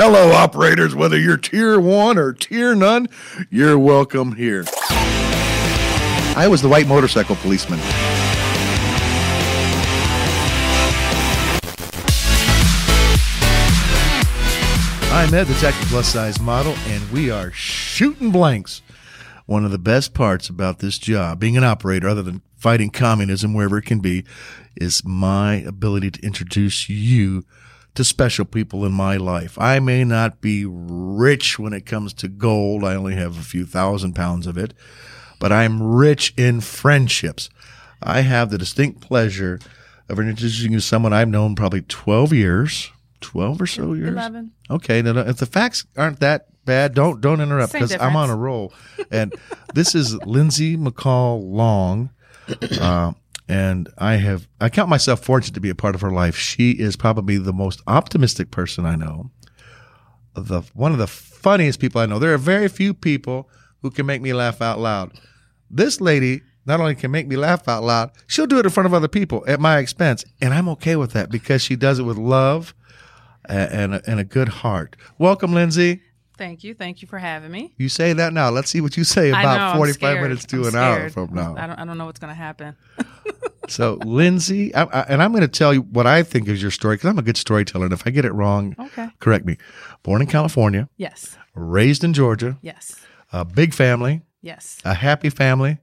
Hello, operators. Whether you're tier one or tier none, you're welcome here. I was the white motorcycle policeman. I'm Ed, the Tactical Plus Size Model, and we are shooting blanks. One of the best parts about this job, being an operator, other than fighting communism wherever it can be, is my ability to introduce you to special people in my life. I may not be rich when it comes to gold. I only have a few thousand pounds of it, but I'm rich in friendships. I have the distinct pleasure of introducing you to someone I've known probably 12 years, 12 or so years. 11. Okay, now if the facts aren't that bad, don't don't interrupt because I'm on a roll. And this is Lindsay McCall Long, uh, and I have I count myself fortunate to be a part of her life. She is probably the most optimistic person I know. The one of the funniest people I know. There are very few people who can make me laugh out loud. This lady not only can make me laugh out loud, she'll do it in front of other people at my expense, and I'm okay with that because she does it with love a- and a, and a good heart. Welcome, Lindsay. Thank you. Thank you for having me. You say that now. Let's see what you say about know, 45 minutes to I'm an hour from now. I don't, I don't know what's going to happen. So, Lindsay, I, I, and I'm going to tell you what I think is your story because I'm a good storyteller. And if I get it wrong, Okay. correct me. Born in California, Yes. raised in Georgia, Yes. a big family, Yes. a happy family,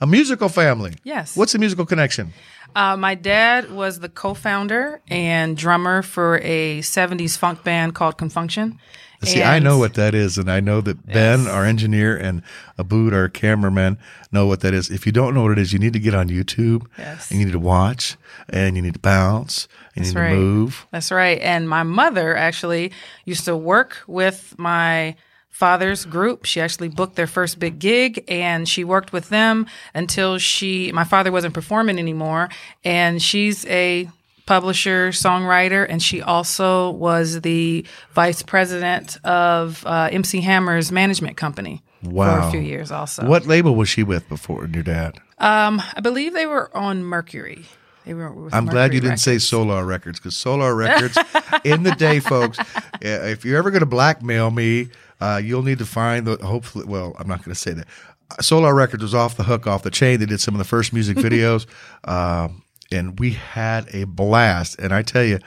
a musical family. Yes. What's the musical connection? Uh, my dad was the co-founder and drummer for a 70s funk band called Con Funk Shun. See, I know what that is, and I know that Ben, our engineer, and Abood, our cameraman, know what that is. If you don't know what it is, you need to get on YouTube, Yes. and you need to watch, and you need to bounce, and you need right. to move. That's right. And my mother actually used to work with my father's group. She actually booked their first big gig and she worked with them until she my father wasn't performing anymore and she's a publisher, songwriter, and she also was the vice president of uh, MC Hammer's management company wow. for a few years also. What label was she with before your dad? Um, I believe they were on Mercury. They were with I'm glad you didn't say Solar Records because Solar Records, in the day, folks, if you're ever going to blackmail me, uh, you'll need to find the hopefully. Well, I'm not going to say that. Solar Records was off the hook, off the chain. They did some of the first music videos, um, and we had a blast. And I tell you,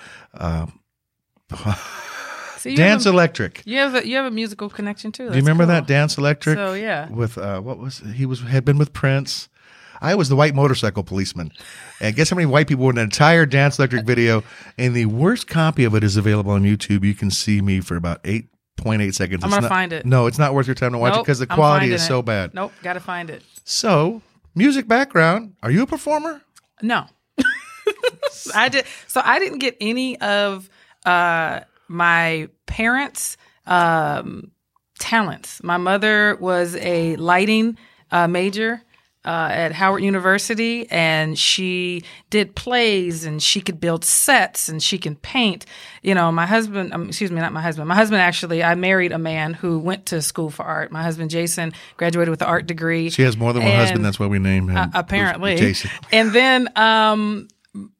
So you Dance a, Electric. you have a, you have a musical connection too. Do you remember that Dance Electric? So yeah. with uh, what was he was had been with Prince. I was the white motorcycle policeman, and guess how many white people were in an entire Dance Electric video? And the worst copy of it is available on YouTube. You can see me for about eight point eight seconds. I'm It's gonna not- find it. No, it's not worth your time to watch it because the quality is it. so bad. Nope, gotta find it. So, music background. Are you a performer? No, I did. So I didn't get any of uh, my parents' um, talents. My mother was a lighting uh, major. Uh, at Howard University, and she did plays, and she could build sets, and she can paint. You know, my husband, um, excuse me, not my husband. My husband actually, I married a man who went to school for art. My husband Jason graduated with an art degree. She has more than one husband. That's why we named him. uh, apparently. Jason. And then um,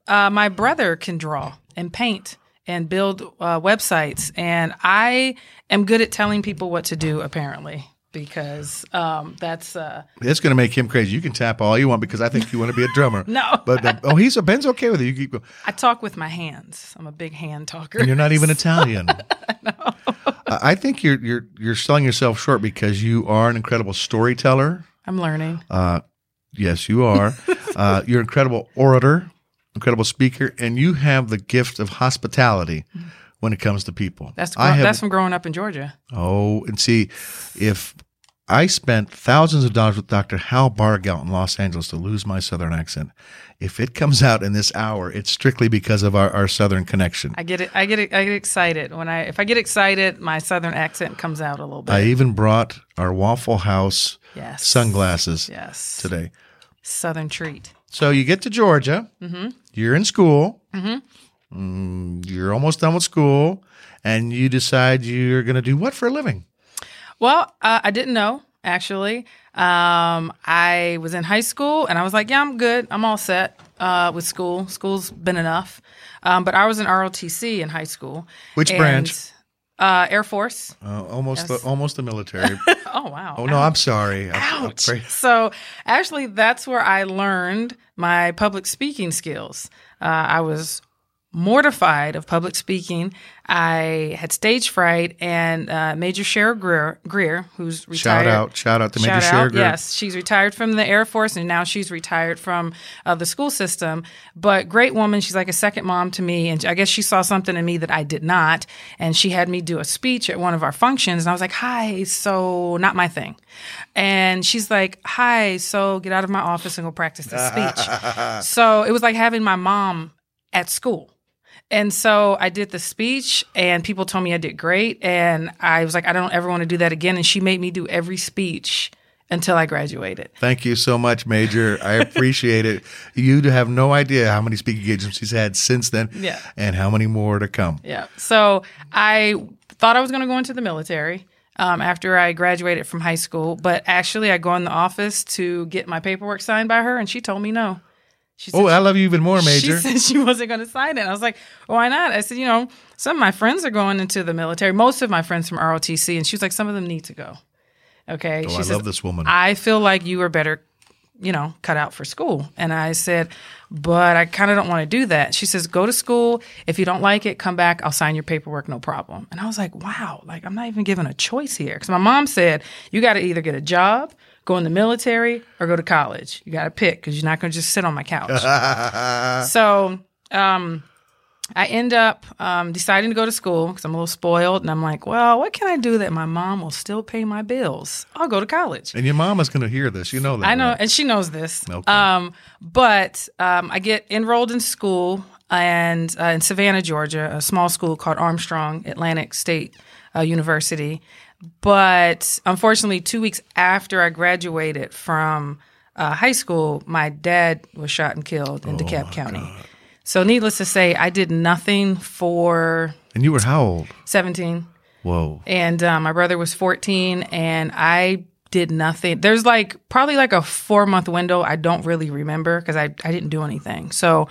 uh, my brother can draw and paint and build uh, websites, and I am good at telling people what to do. Apparently, because um, that's uh, It's going to make him crazy. You can tap all you want because I think you want to be a drummer. No. but oh, he's a Ben's okay with it. You keep going. I talk with my hands. I'm a big hand talker. and you're not even Italian. Uh, I think you're you're you're selling yourself short because you are an incredible storyteller. I'm learning. Uh, yes, you are. uh, you're an incredible orator, incredible speaker, and you have the gift of hospitality mm-hmm. when it comes to people. That's I have, that's from growing up in Georgia. oh, and see, if I spent thousands of dollars with Dr. Hal Bargout in Los Angeles to lose my Southern accent. If it comes out in this hour, it's strictly because of our, our Southern connection. I get it. I get it. I get excited when I if I get excited, my southern accent comes out a little bit. I even brought our Waffle House yes. sunglasses Yes. today. Southern treat. So you get to Georgia, you're in school, Mm, you're almost done with school, and you decide you're going to do what for a living? Well, uh, I didn't know actually. Um, I was in high school and I was like, yeah, I'm good. I'm all set uh, with school. School's been enough. Um, but I was in ROTC in high school. Which And branch? Uh, Air Force. Uh, almost, Yes. the, almost the military. Oh wow. oh no, I'm sorry. I'm- I'm Ouch. So actually, that's where I learned my public speaking skills. Uh, I was mortified of public speaking. I had stage fright, and uh, Major Cheryl Greer, Greer, who's retired. Shout out, shout out to Major Share out, yes, she's retired from the Air Force, and now she's retired from uh, the school system. But great woman, she's like a second mom to me, and I guess she saw something in me that I did not, and she had me do a speech at one of our functions, and I was like, "Hi, so not my thing," and she's like, "Hi, so get out of my office and go practice this speech." so it was like having my mom at school. And so I did the speech, and people told me I did great. And I was like, I don't ever want to do that again. And she made me do every speech until I graduated. Thank you so much, Major. I appreciate it. You have no idea how many speaking engagements she's had since then, Yeah. and how many more to come. Yeah. So I thought I was going to go into the military um, after I graduated from high school. But actually, I go in the office to get my paperwork signed by her, and she told me no. She oh, said Oh, I love you even more, Major. She said she wasn't going to sign it. I was like, why not? I said, you know, some of my friends are going into the military. Most of my friends from ROTC, and she was like, some of them need to go. Okay. oh, she I says, love this woman. I feel like you are better, you know, cut out for school. And I said, but I kind of don't want to do that. She says, go to school. If you don't like it, come back. I'll sign your paperwork, no problem. And I was like, wow, like I'm not even given a choice here. Because my mom said, you got to either get a job, go in the military, or go to college. You got to pick because you're not going to just sit on my couch. so, um, I end up um, deciding to go to school because I'm a little spoiled, and I'm like, well, what can I do that my mom will still pay my bills? I'll go to college. and your mama's going to hear this. You know that. I know, right? and she knows this. Okay. Um, but um, I get enrolled in school and uh, in Savannah, Georgia, a small school called Armstrong Atlantic State uh, University. But unfortunately, two weeks after I graduated from uh, high school, my dad was shot and killed in DeKalb County. So, needless to say, I did nothing for And you were how old? 17 Whoa. and uh, my brother was 14 and i did nothing there's like probably like a four month window i don't really remember because I, I didn't do anything so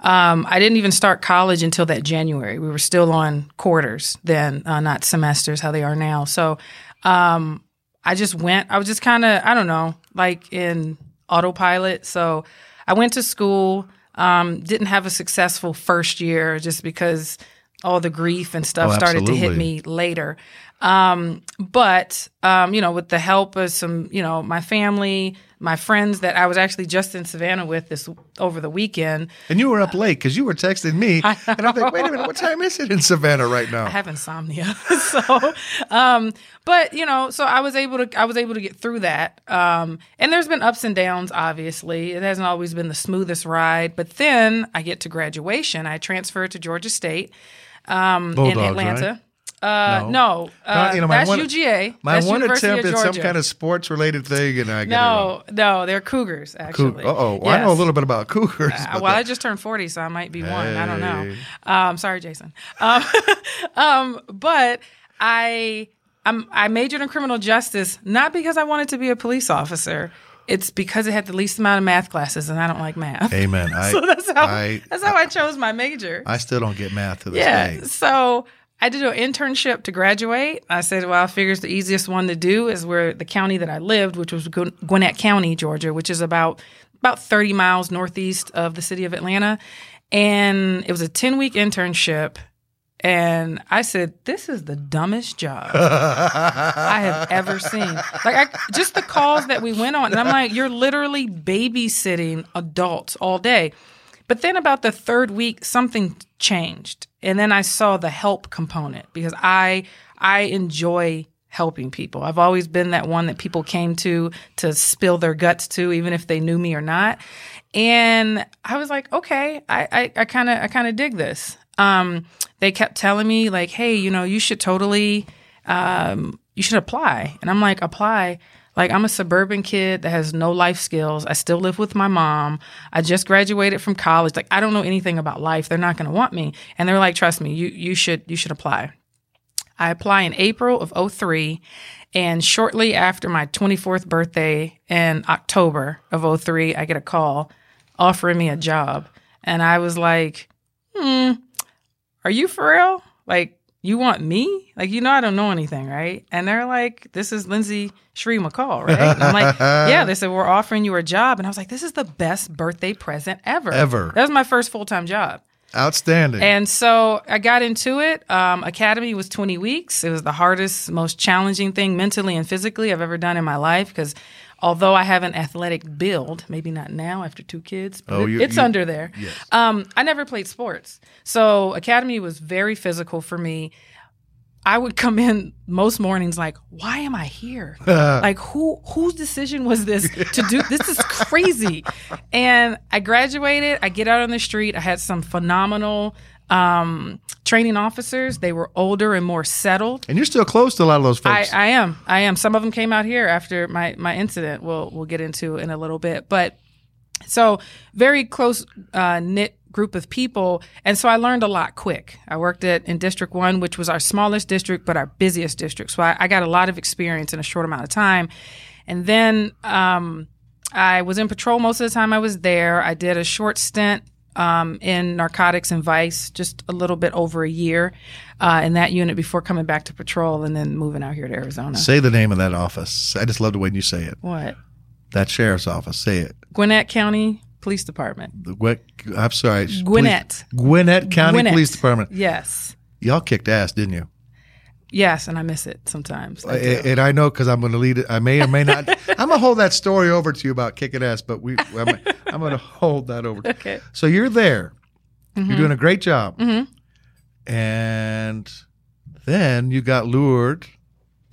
um, i didn't even start college until that january. We were still on quarters then uh, not semesters how they are now. So um, i just went i was just kind of i don't know like in autopilot. So i went to school um, didn't have a successful first year just because all the grief and stuff Oh, started to hit me later. Um, but um, you know, with the help of some, you know, my family, my friends that I was actually just in Savannah with this over the weekend. And you were up late because you were texting me. And I'm like, wait a minute, what time is it in Savannah right now? I have insomnia, so um, but you know, so I was able to I was able to get through that. Um, and there's been ups and downs. Obviously, it hasn't always been the smoothest ride. But then I get to graduation. I transfer to Georgia State um, in Atlanta. right? Uh, No. no, uh, No, you know, my that's one- UGA. My That's one University attempt at some kind of sports related thing, and I. No, no, they're cougars actually. Uh oh. Well, I know a little bit about cougars. Uh, well, I just turned 40, so I might be one. I don't know. Hey. Um, sorry, Jason. Um, um, but I I'm, I majored in criminal justice not because I wanted to be a police officer. It's because it had the least amount of math classes, and I don't like math. Amen. I, so that's how I, that's how I chose my major. I still don't get math to this yeah. day. So I did an internship to graduate. I said, well, I figures the easiest one to do is where the county that I lived, which was Gw- Gwinnett County, Georgia, which is about about 30 miles northeast of the city of Atlanta. And it was a 10 week internship. And I said, this is the dumbest job I have ever seen. Like, I, just the calls that we went on. And I'm like, you're literally babysitting adults all day. But then about the third week, something changed. And then I saw the help component because I I enjoy helping people. I've always been that one that people came to to spill their guts to, even if they knew me or not. And I was like, okay, I I kind of I kind of dig this. Um, they kept telling me like, hey, you know, you should totally um, you should apply. And I'm like, apply. Like I'm a suburban kid that has no life skills. I still live with my mom. I just graduated from college. Like I don't know anything about life. They're not going to want me. And they're like, trust me, you you should you should apply. I apply in April of 03 and shortly after my 24th birthday in October of 03, I get a call offering me a job. And I was like, "Hmm, are you for real? Like You want me? Like, you know, I don't know anything, right? And they're like, This is Lindsay Shree McCall, right? And I'm like, Yeah. They said, We're offering you a job. And I was like, This is the best birthday present ever. Ever. That was my first full time job. Outstanding. And so I got into it. Um, Academy was 20 weeks. It was the hardest, most challenging thing mentally and physically I've ever done in my life because although I have an athletic build, maybe not now after two kids, but Oh, you- it's you- under there. Yes. Um, I never played sports. So Academy was very physical for me. I would come in most mornings like, why am I here? like who whose decision was this to do this is crazy. And I graduated, I get out on the street, I had some phenomenal um, training officers. They were older and more settled. and you're still close to a lot of those I, folks. I am. I am. Some of them came out here after my my incident. We'll we'll get into in a little bit, but so very close uh, knit group of people, and so I learned a lot quick. I worked at in District One, which was our smallest district but our busiest district. So I, I got a lot of experience in a short amount of time, and then um, I was in patrol most of the time I was there. I did a short stint um, in narcotics and vice, just a little bit over a year uh, in that unit before coming back to patrol and then moving out here to Arizona. say the name of that office. I just love the way you say it. what? That sheriff's office. Say it. Gwinnett County Police Department. The what? I'm sorry. Gwinnett. Police- Gwinnett County Gwinnett. Police Department. Yes. Y'all kicked ass, didn't you? Yes, and I miss it sometimes. I do. And I know because I'm going to lead it. I may or may not. I'm going to hold that story over to you about kicking ass, but we. I'm, I'm going to hold that over. Okay. So you're there. Mm-hmm. You're doing a great job. Mhm. And then you got lured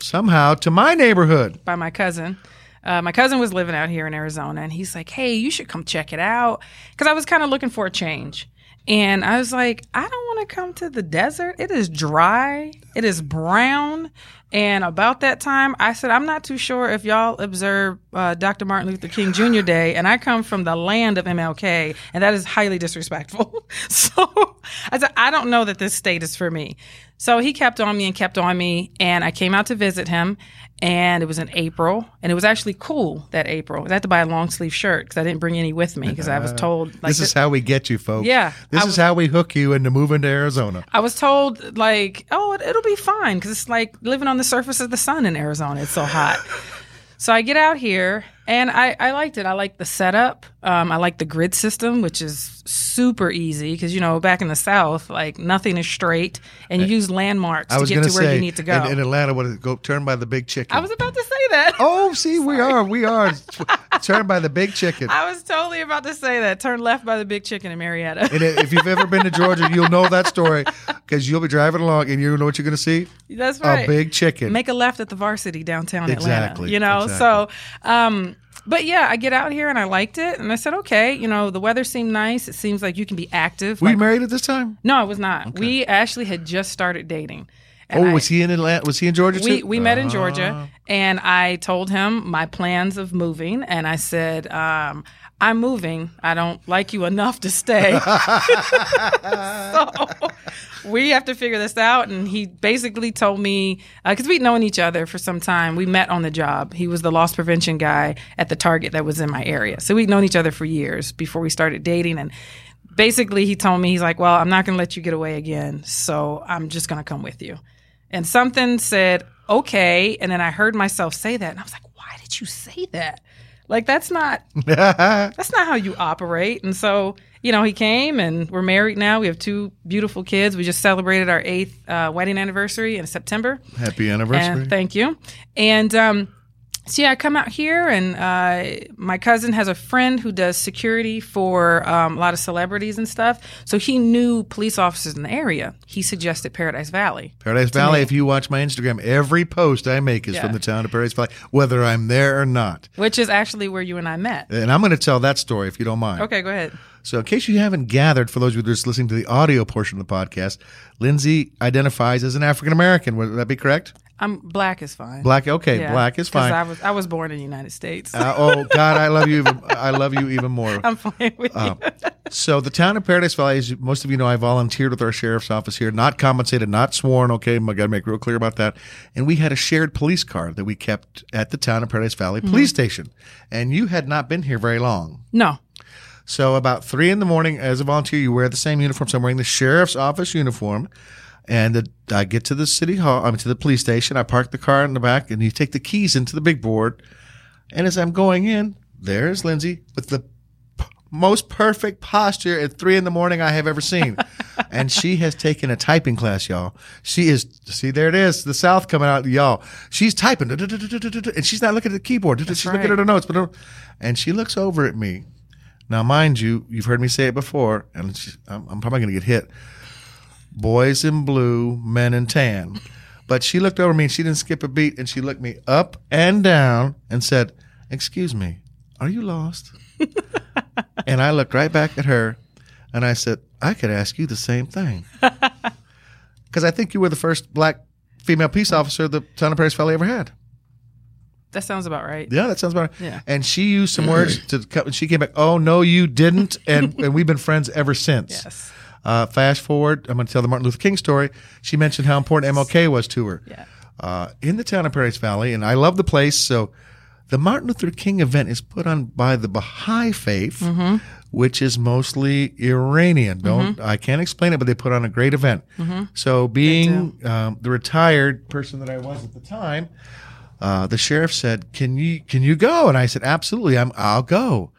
somehow to my neighborhood. by my cousin. Uh, my cousin was living out here in Arizona, and he's like, "Hey, you should come check it out," because I was kind of looking for a change. And I was like, I don't want to come to the desert. It is dry. It is brown. And about that time, I said, I'm not too sure if y'all observe uh, Dr. Martin Luther King Jr. Day. And I come from the land of MLK, and that is highly disrespectful. so I said, I don't know that this state is for me. So he kept on me and kept on me. And I came out to visit him. And it was in April. And it was actually cool that April. I had to buy a long sleeve shirt because I didn't bring any with me because I was uh, told, like, this is how we get you, folks. Yeah, This I is was- how we hook you into moving to Arizona. I was told like, oh, it, it'll be fine because it's like living on the surface of the sun in Arizona. It's so hot. so I get out here and I, I liked it. I like the setup. Um, I like the grid system, which is super easy because you know back in the South, like nothing is straight, and you use landmarks I to get to to where say you need to go. In, in Atlanta, what is it? Go turn by the big chicken. I was about to say that. oh, see, we are, we are. turn by the big chicken. I was totally about to say that. Turn left by the big chicken in Marietta. And if you've ever been to Georgia, you'll know that story because you'll be driving along and you know what you're going to see? That's right. A big chicken. make a left at the varsity downtown Exactly, Atlanta. You know, exactly. so um but yeah, I get out here and I liked it and I said, okay, you know, the weather seemed nice. It seems like you can be active. Were you married at this time? no, I was not. We actually had just started dating. And Oh, I- was he in Atlanta? Was he in Georgia we too? we met in Ah. Georgia, and I told him my plans of moving, and I said, um, "I'm moving. I don't like you enough to stay, so we have to figure this out." And he basically told me uh, because we'd known each other for some time. We met on the job. He was the loss prevention guy at the Target that was in my area, so we'd known each other for years before we started dating, and. Basically, he told me, he's like, Well, I'm not going to let you get away again. So I'm just going to come with you and something said okay and then i heard myself say that and i was like why did you say that like that's not that's not how you operate. And so you know he came and we're married now. We have two beautiful kids. We just celebrated our eighth uh, wedding anniversary in september. Happy anniversary. and thank you. And um so yeah, I come out here, and uh, my cousin has a friend who does security for um, a lot of celebrities and stuff. So he knew police officers in the area. He suggested Paradise Valley. Paradise Valley, me. if you watch my Instagram, every post I make is Yeah. from the town of Paradise Valley, whether I'm there or not. which is actually where you and I met. And I'm going to tell that story if you don't mind. Okay, go ahead. So, in case you haven't gathered, for those of you just listening to the audio portion of the podcast, Lindsay identifies as an African American. Would that be correct? I'm black is fine. Black, okay, Yeah, black is fine. I was I was born in the United States. Uh, oh God, I love you. Even, I love you even more. I'm playing with Uh, you. So the town of Paradise Valley, as most of you know, I volunteered with our sheriff's office here, not compensated, not sworn. Okay, I got to make real clear about that. And we had a shared police car that we kept at the town of Paradise Valley police station. And you had not been here very long. No, So about three in the morning, as a volunteer, you wear the same uniform. So I'm wearing the sheriff's office uniform. And the, I get to the city hall, I'm to the police station. I park the car in the back, and you take the keys into the big board. And as I'm going in, there's Lindsay with the p- most perfect posture at three in the morning I have ever seen. and she has taken a typing class, y'all. She is, see, there it is, the South coming out, y'all. She's typing, and she's not looking at the keyboard. she's looking at her notes, but and she looks over at me. Now, mind you, you've heard me say it before, and I'm, I'm probably going to get hit. Boys in blue, men in tan. But she looked over me and she didn't skip a beat and she looked me up and down and said, Excuse me, are you lost? and I looked right back at her and I said, I could ask you the same thing. Because I think you were the first black female peace officer the town of Paris Valley ever had. That sounds about right. Yeah, that sounds about right. Yeah. And she used some words to come, she came back, Oh, no, you didn't. And, and we've been friends ever since. Yes. Uh, fast forward, I'm going to tell the Martin Luther King story. She mentioned how important MLK was to her. Yeah. Uh, in the town of Paradise Valley, and I love the place. So, the Martin Luther King event is put on by the Baha'i faith, Mm-hmm. which is mostly Iranian. Don't I can't explain it, but they put on a great event. Mm-hmm. So, being um, the retired person that I was at the time, uh, the sheriff said, "Can you can you go?" And I said, "Absolutely, I'm I'll go."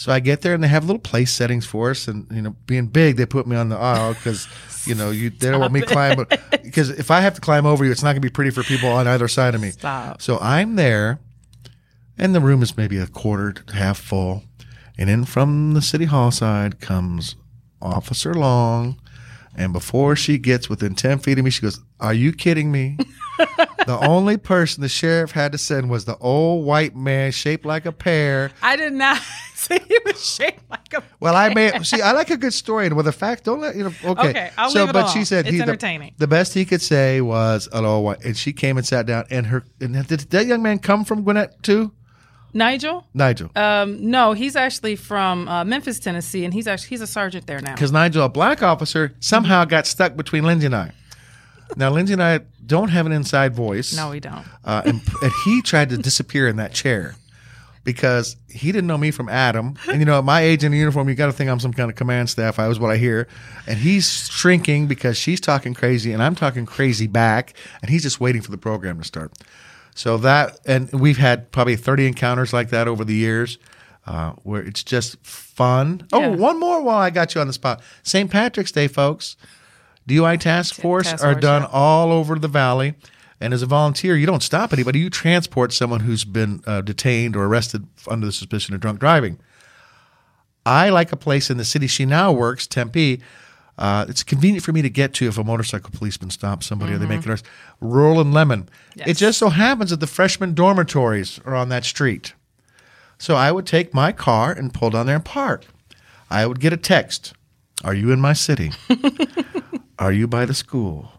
So I get there and they have little place settings for us, and you know, being big, they put me on the aisle because you know you they don't want me climb because if I have to climb over you, it's not going to be pretty for people on either side of me. Stop. So I'm there, and the room is maybe a quarter to half full, and in from the city hall side comes Officer Long, and before she gets within ten feet of me, she goes, "Are you kidding me?" the only person the sheriff had to send was the old white man shaped like a pear. I did not he was shaped like a. Well, I may see. I like a good story, and with the fact, don't let you know. Okay, Okay, I'll so leave it but alone. she said It's he, entertaining. The, the best he could say was white, and she came and sat down. And her and did that young man come from Gwinnett too? Nigel? Nigel, Um, no, he's actually from uh, Memphis, Tennessee, and he's actually he's a sergeant there now. because Nigel, a black officer, somehow got stuck between Lindsay and I. Now, Lindsay and I don't have an inside voice. No, we don't. uh, and, and he tried to disappear in that chair because he didn't know me from Adam. And you know, at my age in the uniform, you got to think I'm some kind of command staff. I was what I hear, and he's shrinking because she's talking crazy, and I'm talking crazy back, and he's just waiting for the program to start. So that, and we've had probably 30 encounters like that over the years. Uh, where it's just fun. Oh, Yeah. one more while I got you on the spot. St. Patrick's Day, folks. DUI task force task are done yeah. all over the valley. And as a volunteer, you don't stop anybody. You transport someone who's been uh, detained or arrested under the suspicion of drunk driving. I like a place in the city she now works, Tempe. Uh, it's convenient for me to get to if a motorcycle policeman stops somebody or they make an arrest. Rural and Lemon. It just so happens that the freshman dormitories are on that street. So I would take my car and pull down there and park. I would get a text Are you in my city? Are you by the school?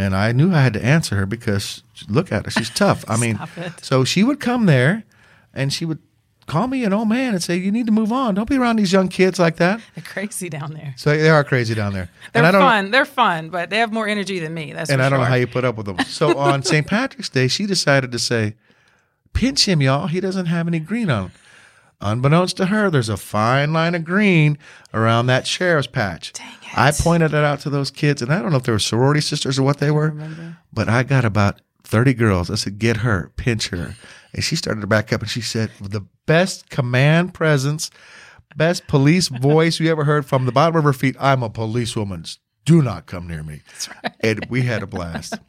And I knew I had to answer her because look at her, she's tough. I mean, so she would come there and she would call me an old man and say, You need to move on. Don't be around these young kids like that. They're crazy down there. So they are crazy down there. They're and I don't fun. They're fun, but they have more energy than me. That's and I don't know how you put up with them. So on St. Patrick's Day, she decided to say, pinch him, y'all. He doesn't have any green on him. Unbeknownst to her, there's a fine line of green around that sheriff's patch. Dang it. I pointed it out to those kids, and I don't know if they were sorority sisters or what they were, but I got about 30 girls. I said, get her, pinch her. And she started to back up, and she said, the best command presence, best police voice you ever heard from the bottom of her feet. I'm a policewoman. Do not come near me. And we had a blast.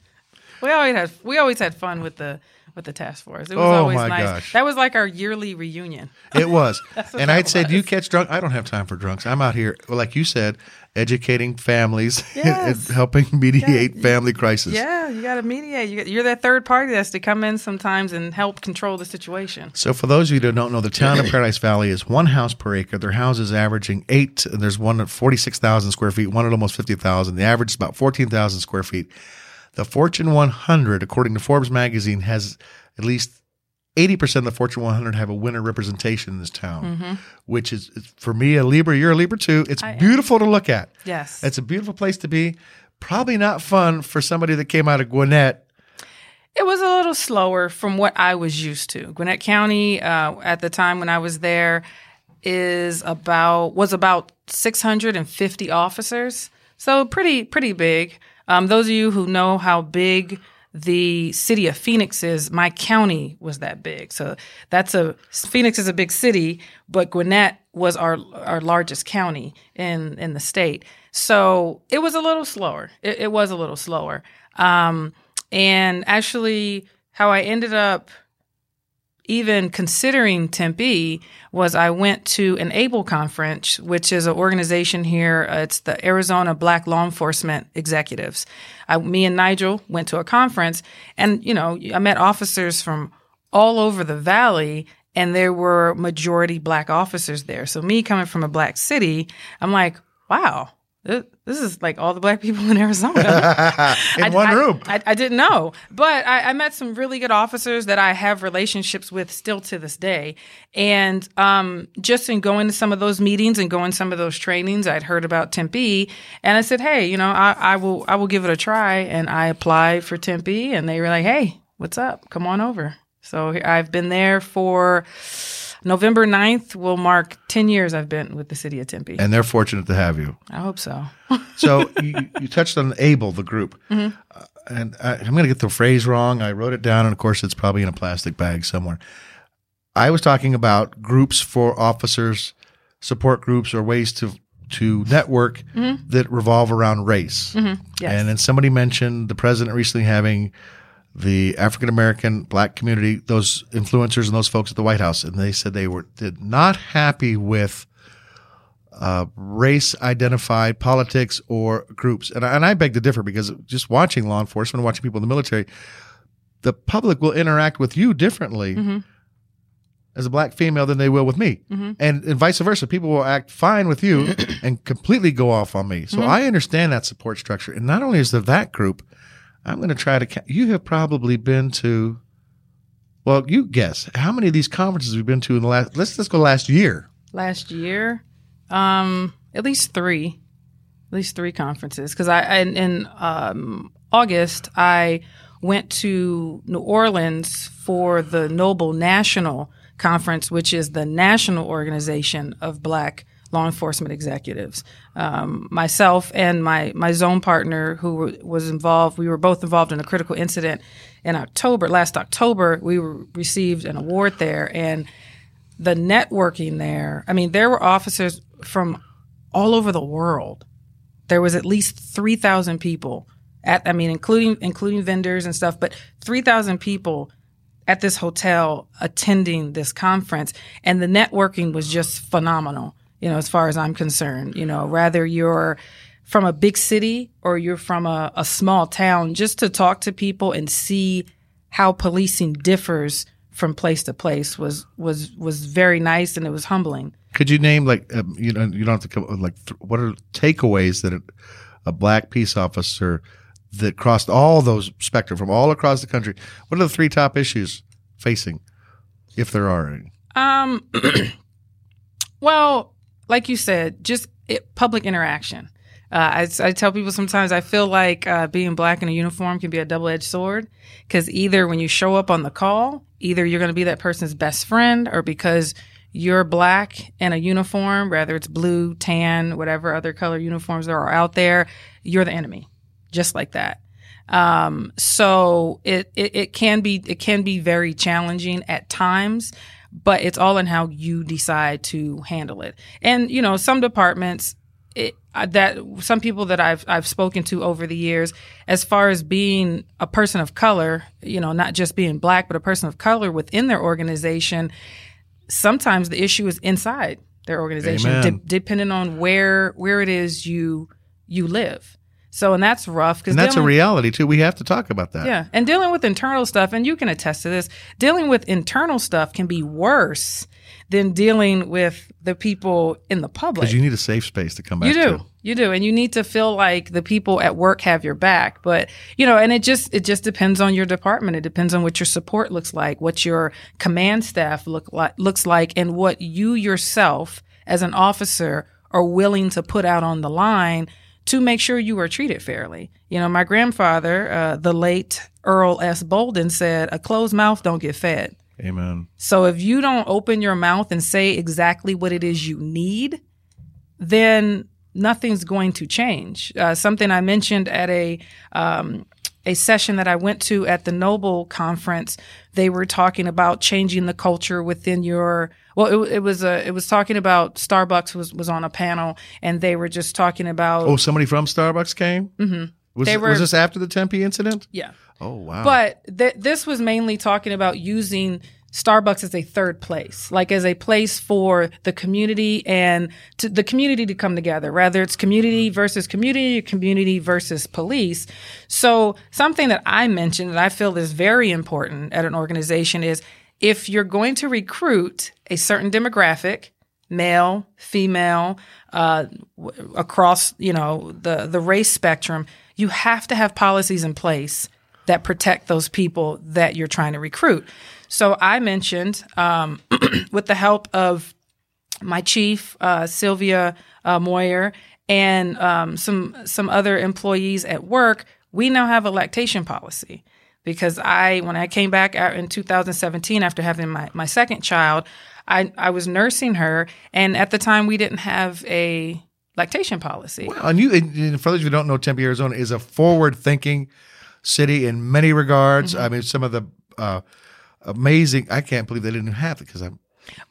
We always had we always had fun with the with the task force. It was Oh, always my nice. gosh. That was like our yearly reunion. It was. and I'd say, do you catch drunk? I don't have time for drunks. I'm out here, well, like you said, educating families Yes. and helping mediate family crisis. Yeah, you got to mediate. You're that third party that's to come in sometimes and help control the situation. So, for those of you that don't know, the town of Paradise Valley is one house per acre. Their houses averaging eight. There's one at 46,000 square feet, one at almost 50,000. The average is about 14,000 square feet. The Fortune 100, according to Forbes magazine, has at least 80% of the Fortune 100 have a winter representation in this town, which is, for me, a Libra. You're a Libra too. It's I am. beautiful to look at. Yes. It's a beautiful place to be. Probably not fun for somebody that came out of Gwinnett. It was a little slower from what I was used to. Gwinnett County, uh, at the time when I was there, is about was about 650 officers, so pretty pretty big. Um, those of you who know how big the city of Phoenix is, my county was that big. So that's a Phoenix is a big city, but Gwinnett was our our largest county in in the state. So it was a little slower. It, it was a little slower. Um, and actually, how I ended up even considering Tempe was I went to an ABLE conference, which is an organization here. Uh, it's the Arizona Black Law Enforcement Executives. I, me and Nigel went to a conference, and you know, I met officers from all over the valley, and there were majority black officers there. So me coming from a black city, I'm like, wow, this is like all the black people in Arizona in I, one I, room. I, I, didn't know, but I, I, met some really good officers that I have relationships with still to this day. And um, just in going to some of those meetings and going some of those trainings, I'd heard about Tempe, and I said, "Hey, you know, I, I will, I will give it a try." And I applied for Tempe, and they were like, "Hey, what's up? Come on over." So I've been there for November 9th will mark 10 years I've been with the city of Tempe. And they're fortunate to have you. I hope so. so you, you, touched on ABLE, the group. Mm-hmm. Uh, and I, I'm going to get the phrase wrong. I wrote it down, and of course, it's probably in a plastic bag somewhere. I was talking about groups for officers, support groups, or ways to to network mm-hmm. that revolve around race. Mm-hmm. Yes. And then somebody mentioned the president recently having the African American black community, those influencers and those folks at the White House, and they said they were did not happy with uh, race identified politics or groups. And I, and I beg to differ because just watching law enforcement, watching people in the military, the public will interact with you differently. Mm-hmm. As a black female, than they will with me, mm-hmm. and, and vice versa. People will act fine with you and completely go off on me. So mm-hmm. I understand that support structure. And not only is there that group, I'm going to try to. You have probably been to. Well, you guess how many of these conferences we've been to in the last. Let's let's go last year. Last year, um, at least three, at least three conferences. Because I, I in um, August I went to New Orleans for the NOBLE National Conference, which is the national organization of Black law enforcement executives. Um, myself and my my zone partner, who was involved, we were both involved in a critical incident in October. Last October, we received an award there, and the networking there. I mean, there were officers from all over the world. There was at least three thousand people at. I mean, including including vendors and stuff, but three thousand people at this hotel attending this conference and the networking was just phenomenal you know, as far as I'm concerned. You know, rather you're from a big city or you're from a, a small town, just to talk to people and see how policing differs from place to place was was was very nice and it was humbling. Could you name like um, you know you don't have to come like th- what are takeaways that a, a black peace officer that crossed all those spectrum from all across the country? What are the three top issues facing, if there are any? Um, well, like you said, just it, public interaction. Uh, I, I, tell people sometimes I feel like uh, being black in a uniform can be a double edged sword because either when you show up on the call, either you're going to be that person's best friend or because you're black in a uniform, whether it's blue, tan, whatever other color uniforms there are out there, you're the enemy, just like that. Um, so it, it, it can be it can be very challenging at times but it's all in how you decide to handle it. And you know, some departments it, that some people that I've I've spoken to over the years, as far as being a person of color, you know, not just being black, but a person of color within their organization, sometimes the issue is inside their organization, de- depending on where where it is you you live. So, and that's rough because that's a reality too. We have to talk about that. Yeah, and dealing with internal stuff, and you can attest to this. Dealing with internal stuff can be worse than dealing with the people in the public. Because you need a safe space to come back. You do, to. you do, and you need to feel like the people at work have your back. But you know, and it just it just depends on your department. It depends on what your support looks like, what your command staff look like looks like, and what you yourself as an officer are willing to put out on the line to make sure you are treated fairly. You know, my grandfather, uh, the late Earl S. Bolden, said, "A closed mouth don't get fed." Amen. So if you don't open your mouth and say exactly what it is you need, then nothing's going to change. Uh, something I mentioned at a um, a session that I went to at the NOBLE conference, they were talking about changing the culture within your. Well, it, it was a. It was talking about Starbucks was was on a panel, and they were just talking about. Oh, somebody from Starbucks came. Mm-hmm. Was, it- was this after the Tempe incident? yeah, Oh wow! but th- this was mainly talking about using Starbucks as a third place, like as a place for the community and to, the community to come together. Rather, it's community versus community, community versus police. So, something that I mentioned that I feel is very important at an organization is if you're going to recruit a certain demographic, male, female, uh, w- across you know the the race spectrum, you have to have policies in place that protect those people that you're trying to recruit. So I mentioned, um, with the help of my chief, uh, Sylvia uh, Moir, and um, some some other employees at work, we now have a lactation policy. Because I, when I came back out in 2017 after having my, my second child, I, I was nursing her, and at the time we didn't have a lactation policy. and you, and- for those of you who don't know, Tempe, Arizona is a forward-thinking city in many regards. Mm-hmm. I mean, some of the uh, amazing. I can't believe they didn't have it because I'm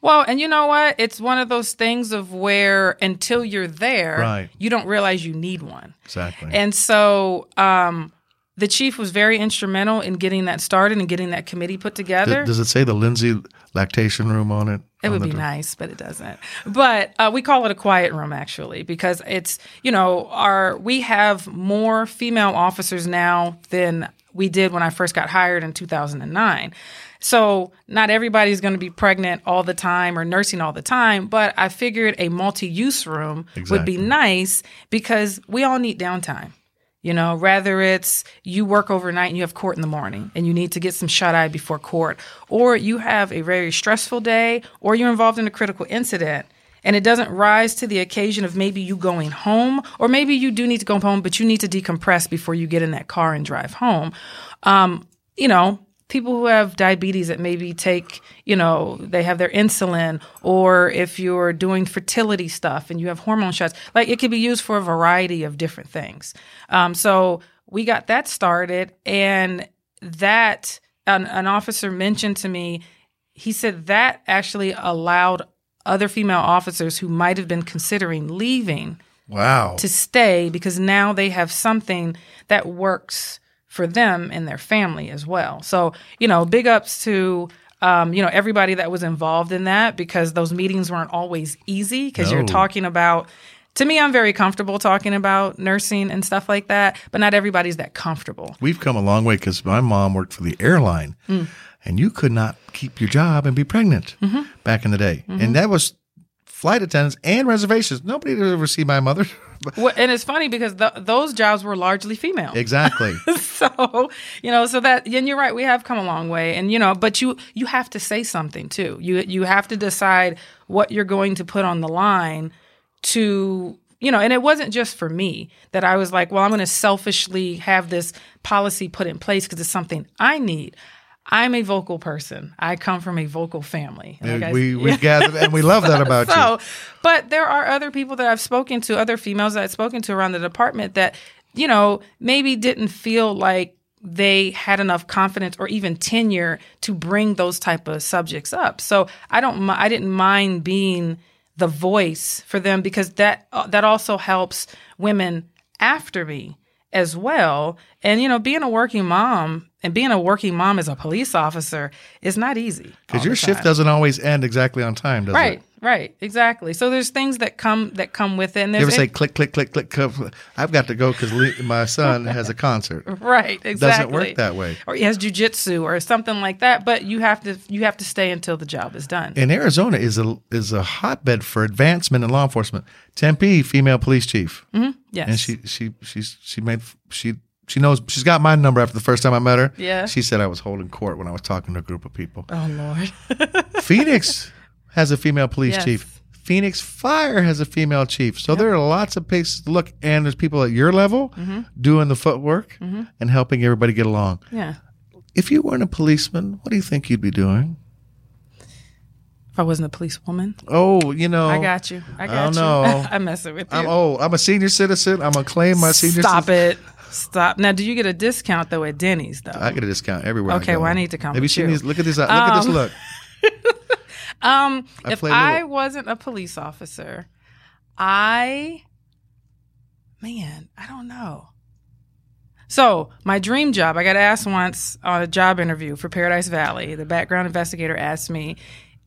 Well, and you know what? It's one of those things of where until you're there, Right. you don't realize you need one. exactly. And so um, the chief was very instrumental in getting that started and getting that committee put together. Does it say the Lindsay lactation room on it? It On would be door? nice, but it doesn't. But uh, we call it a quiet room actually because it's you know our we have more female officers now than we did when I first got hired in 2009. So not everybody's going to be pregnant all the time or nursing all the time, but I figured a multi-use room would be nice because we all need downtime. You know, rather it's you work overnight and you have court in the morning and you need to get some shut eye before court, or you have a very stressful day, or you're involved in a critical incident and it doesn't rise to the occasion of maybe you going home, or maybe you do need to go home, but you need to decompress before you get in that car and drive home. Um, you know, people who have diabetes that maybe take, you know, they have their insulin, or if you're doing fertility stuff and you have hormone shots, like it could be used for a variety of different things. Um, so we got that started, and that an, an officer mentioned to me, he said that actually allowed other female officers who might have been considering leaving Wow. to stay because now they have something that works for them and their family as well. So, you know, big ups to um, you know everybody that was involved in that because those meetings weren't always easy because you're talking about to me I'm very comfortable talking about nursing and stuff like that, but not everybody's that comfortable. We've come a long way because my mom worked for the airline, Mm. and you could not keep your job and be pregnant Mm-hmm. back in the day, and that was flight attendants and reservations. Nobody would ever see my mother. Well, and it's funny because th- those jobs were largely female. exactly. so you know so that and you're right we have come a long way and you know but you you have to say something too you you have to decide what you're going to put on the line to you know and it wasn't just for me that i was like well i'm going to selfishly have this policy put in place because it's something i need i'm a vocal person i come from a vocal family Like I- we we gathered, and we love that about you. so, but there are other people that I've spoken to, other females that I've spoken to around the department that, you know, maybe didn't feel like they had enough confidence or even tenure to bring those type of subjects up. So I don't, I didn't mind being the voice for them because that uh, that also helps women after me as well. And you know, being a working mom and being a working mom as a police officer is not easy Because your shift doesn't always end exactly on time, does Right, it? right, right. exactly. So there's things that come that come with it. And You ever say click, click, click, click, click? I've got to go because my son has a concert. right, exactly. Doesn't work that way. Or he has jujitsu or something like that. But you have to you have to stay until the job is done. And Arizona is a is a hotbed for advancement in law enforcement. Tempe, female police chief, mm-hmm, yes. and she she she's she made she she knows she's got my number after the first time I met her. Yeah. she said I was holding court when I was talking to a group of people. oh Lord. Phoenix has a female police Yes. chief. Phoenix Fire has a female chief. So there are lots of places to look, and there's people at your level Mm-hmm. doing the footwork and helping everybody get along. yeah. If you weren't a policeman, what do you think you'd be doing? If I wasn't a policewoman, Oh, you know, I got you. I got don't you. know. I'm messing with you. I'm old. I'm a senior citizen. I'm gonna claim my senior. Citizen. Stop citizen. it. Stop. Now, do you get a discount though at Denny's though? I get a discount everywhere. Okay, I well, I need to come Have you seen you. these? Look at this. Look at this Um, look. Um, I if I little- wasn't a police officer, I, man, I don't know. So my dream job, I got asked once on a job interview for Paradise Valley. The background investigator asked me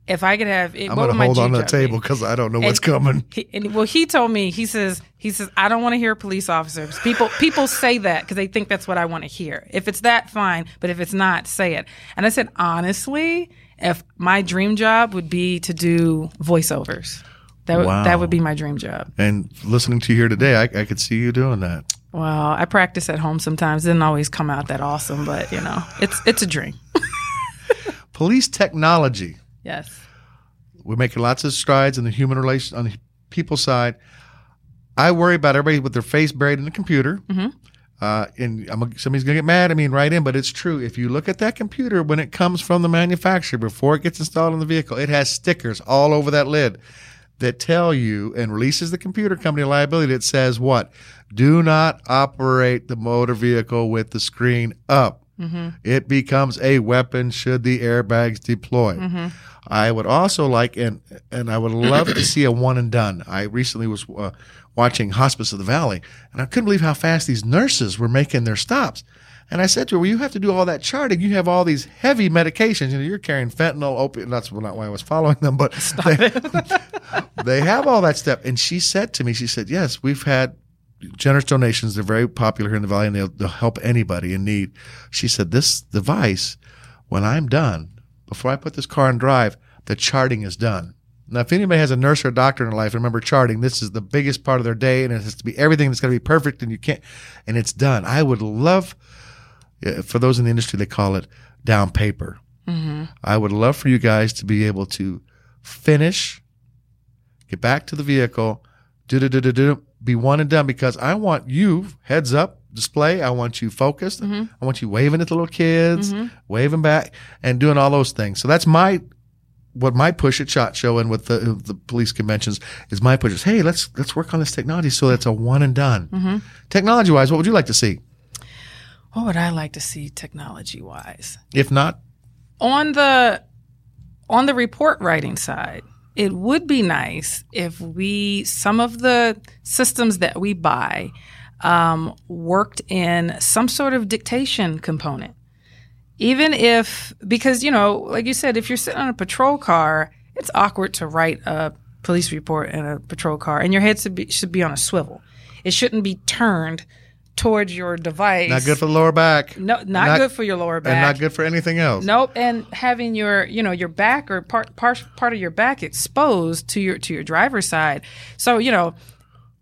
if I could have. It, I'm gonna hold on to the table because I don't know what's coming. He, and well, he told me. He says. He says I don't want to hear police officers. People people say that because they think that's what I want to hear. If it's that, fine. But if it's not, say it. And I said honestly, if my dream job would be to do voiceovers, that would Wow. that would be my dream job. And listening to you here today, I, I could see you doing that. Well, I practice at home sometimes. It doesn't always come out that awesome, but you know, it's it's a dream. Police technology. Yes. We're making lots of strides in the human relation on the people side. I worry about everybody with their face buried in the computer. Mm-hmm. Uh, and I'm, somebody's gonna get mad at me and write in, but it's true. If you look at that computer when it comes from the manufacturer before it gets installed in the vehicle, it has stickers all over that lid that tell you and releases the computer company liability that says what? Do not operate the motor vehicle with the screen up. It becomes a weapon should the airbags deploy. I would also like, and and I would love to see a one and done. I recently was uh, watching Hospice of the Valley, and I couldn't believe how fast these nurses were making their stops. And I said to her, "Well, you have to do all that charting. You have all these heavy medications. You know, you're carrying fentanyl, opiate. That's not why I was following them, but they, they have all that stuff." And she said to me, "She said, yes, we've had generous donations. They're very popular here in the valley, and they'll, they'll help anybody in need." She said, "This device, when I'm done, before I put this car in drive, the charting is done." Now, if anybody has a nurse or a doctor in their life, remember charting. This is the biggest part of their day, and it has to be everything that's got to be perfect, and you can't, and it's done. I would love, eh, for those in the industry, they call it down paper. Mm-hmm. I would love for you guys to be able to finish, get back to the vehicle, do do do do do, be one and done. Because I want you heads up display. I want you focused. Mm-hmm. I want you waving at the little kids, mm-hmm. waving back, and doing all those things. So that's my what my push at Shot Show and with the the police conventions is my push is hey let's let's work on this technology so that's a one and done. Mm-hmm. Technology wise, what would you like to see? What would I like to see technology wise? If not, on the on the report writing side it would be nice if we some of the systems that we buy um, worked in some sort of dictation component. Even if because you know like you said if you're sitting on a patrol car it's awkward to write a police report in a patrol car and your head should be, should be on a swivel. It shouldn't be turned towards your device not good for the lower back. no not, good for your lower back and not good for anything else. Nope, and having your you know your back or part part part of your back exposed to your to your driver's side. So you know,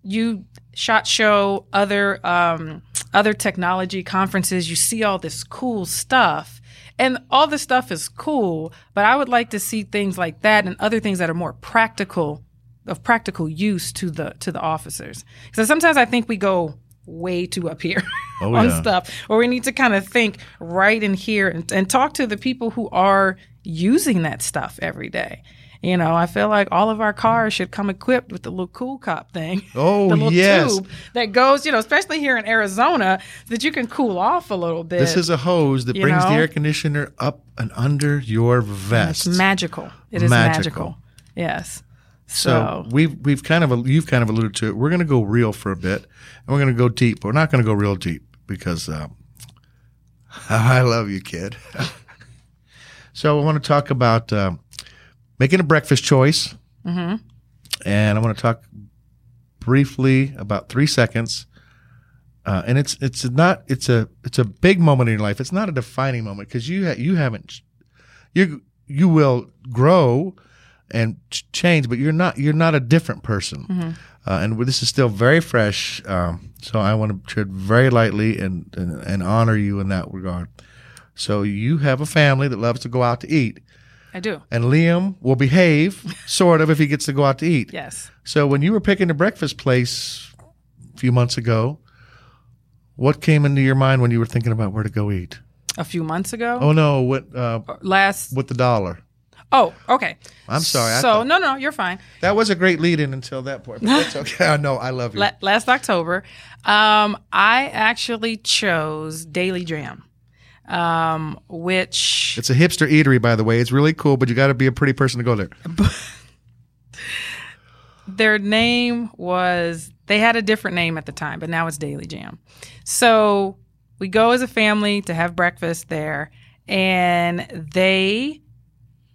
you shot show other um, other technology conferences. You see all this cool stuff. And all this stuff is cool, but I would like to see things like that and other things that are more practical, of practical use to the to the officers. Because sometimes I think we go way too up here Oh, on yeah. stuff or we need to kind of think right in here and, and talk to the people who are using that stuff every day you know i feel like all of our cars should come equipped with the little cool cop thing Oh, the little yes. tube that goes you know especially here in arizona that you can cool off a little bit This is a hose that brings the air conditioner up and under your vest. it's magical it is Magical. magical, yes so we've we've kind of you've kind of alluded to it. We're going to go real for a bit, and we're going to go deep. But we're not going to go real deep because um, I love you, kid. so I want to talk about um, making a breakfast choice, Mm-hmm. and I want to talk briefly about three seconds. Uh, and it's it's not it's a it's a big moment in your life. It's not a defining moment because you ha- you haven't you you will grow and ch- change, but you're not you're not a different person. Uh, and this is still very fresh, um, so I want to tread very lightly and, and and honor you in that regard. So you have a family that loves to go out to eat, i do and Liam will behave sort of if he gets to go out to eat. yes So when you were picking a breakfast place a few months ago, what came into your mind when you were thinking about where to go eat? a few months ago Oh no, what uh, last with the dollar? Oh, okay. I'm sorry. So thought- no, no, you're fine. that was a great lead in until that point. But that's okay. I know. I love you. La- last October, um, I actually chose Daily Jam, um, which it's a hipster eatery, by the way. It's really cool, but you got to be a pretty person to go there. their name was they had a different name at the time, but now it's Daily Jam. So we go as a family to have breakfast there, and they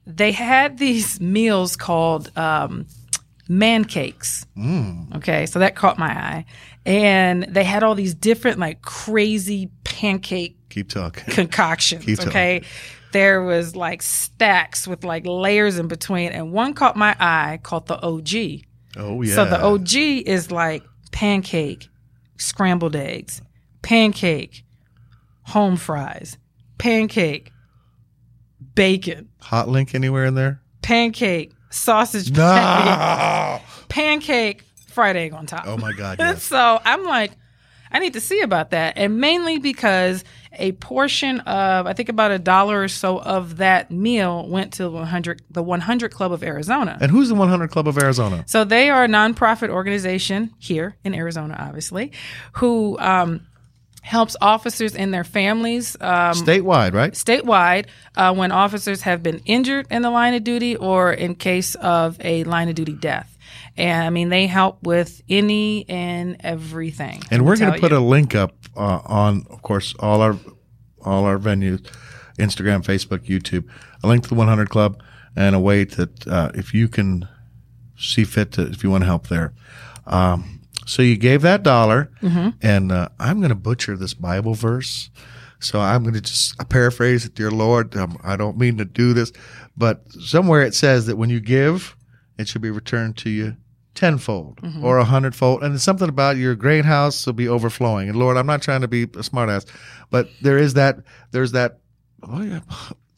they had these meals called um, man cakes. Okay, so that caught my eye, and they had all these different like crazy pancake Keep talking. concoctions. Keep talking. okay. There was like stacks with like layers in between, and one caught my eye called the OG. Oh yeah. So the OG is like pancake, scrambled eggs, pancake, home fries, pancake, bacon, hot link anywhere in there? pancake, sausage, patty, No. pancake, fried egg on top. Oh my God. Yes. so I'm like, I need to see about that. And mainly because a portion of, I think about a dollar or so of that meal went to 100, the 100 Club of Arizona. And who's the 100 Club of Arizona? So they are a nonprofit organization here in Arizona, obviously, who um, helps officers and their families um, Statewide, right? statewide uh, when officers have been injured in the line of duty or in case of a line of duty death. And I mean, they help with any and everything. And we're going to put a link up uh, on, of course, all our all our venues, Instagram, Facebook, YouTube, a link to the 100 Club, and a way that uh, if you can see fit to, if you want to help there. Um, so you gave that dollar, and uh, I'm going to butcher this Bible verse. So I'm going to just paraphrase it, dear Lord. Um, I don't mean to do this, but somewhere it says that when you give, it should be returned to you tenfold or a hundredfold. And it's something about your grain house will be overflowing. And Lord, I'm not trying to be a smartass, but there is that, there's that, oh yeah,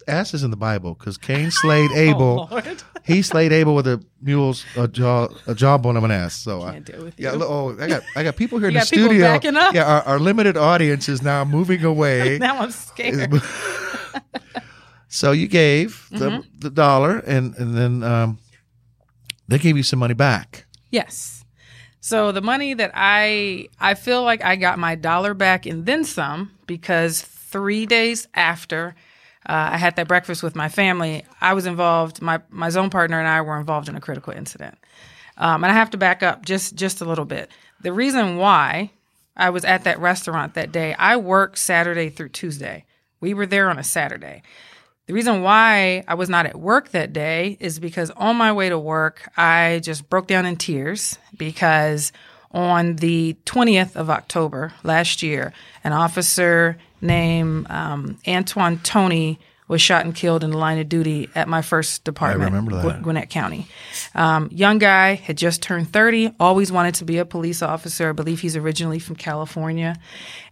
ass is in the Bible because Cain slayed Abel. Oh, he slayed Abel with a mule's a jaw a jawbone of an ass. So I, Can't deal with yeah, oh, I got I got people here in the studio. backing up? Yeah, our, our limited audience is now moving away. now I'm scared. so you gave the, Mm-hmm. the dollar, and and then um, they gave you some money back. Yes. So the money that I I feel like I got my dollar back and then some because 3 days after uh, I had that breakfast with my family, I was involved my my zone partner and I were involved in a critical incident. Um, and I have to back up just just a little bit. The reason why I was at that restaurant that day, I work Saturday through Tuesday. We were there on a Saturday. The reason why I was not at work that day is because on my way to work, I just broke down in tears because on the 20th of October last year, an officer named um, Antwan Toney was shot and killed in the line of duty at my first department, I remember that. Gw- Gwinnett County. Um, young guy, had just turned 30, always wanted to be a police officer. I believe he's originally from California.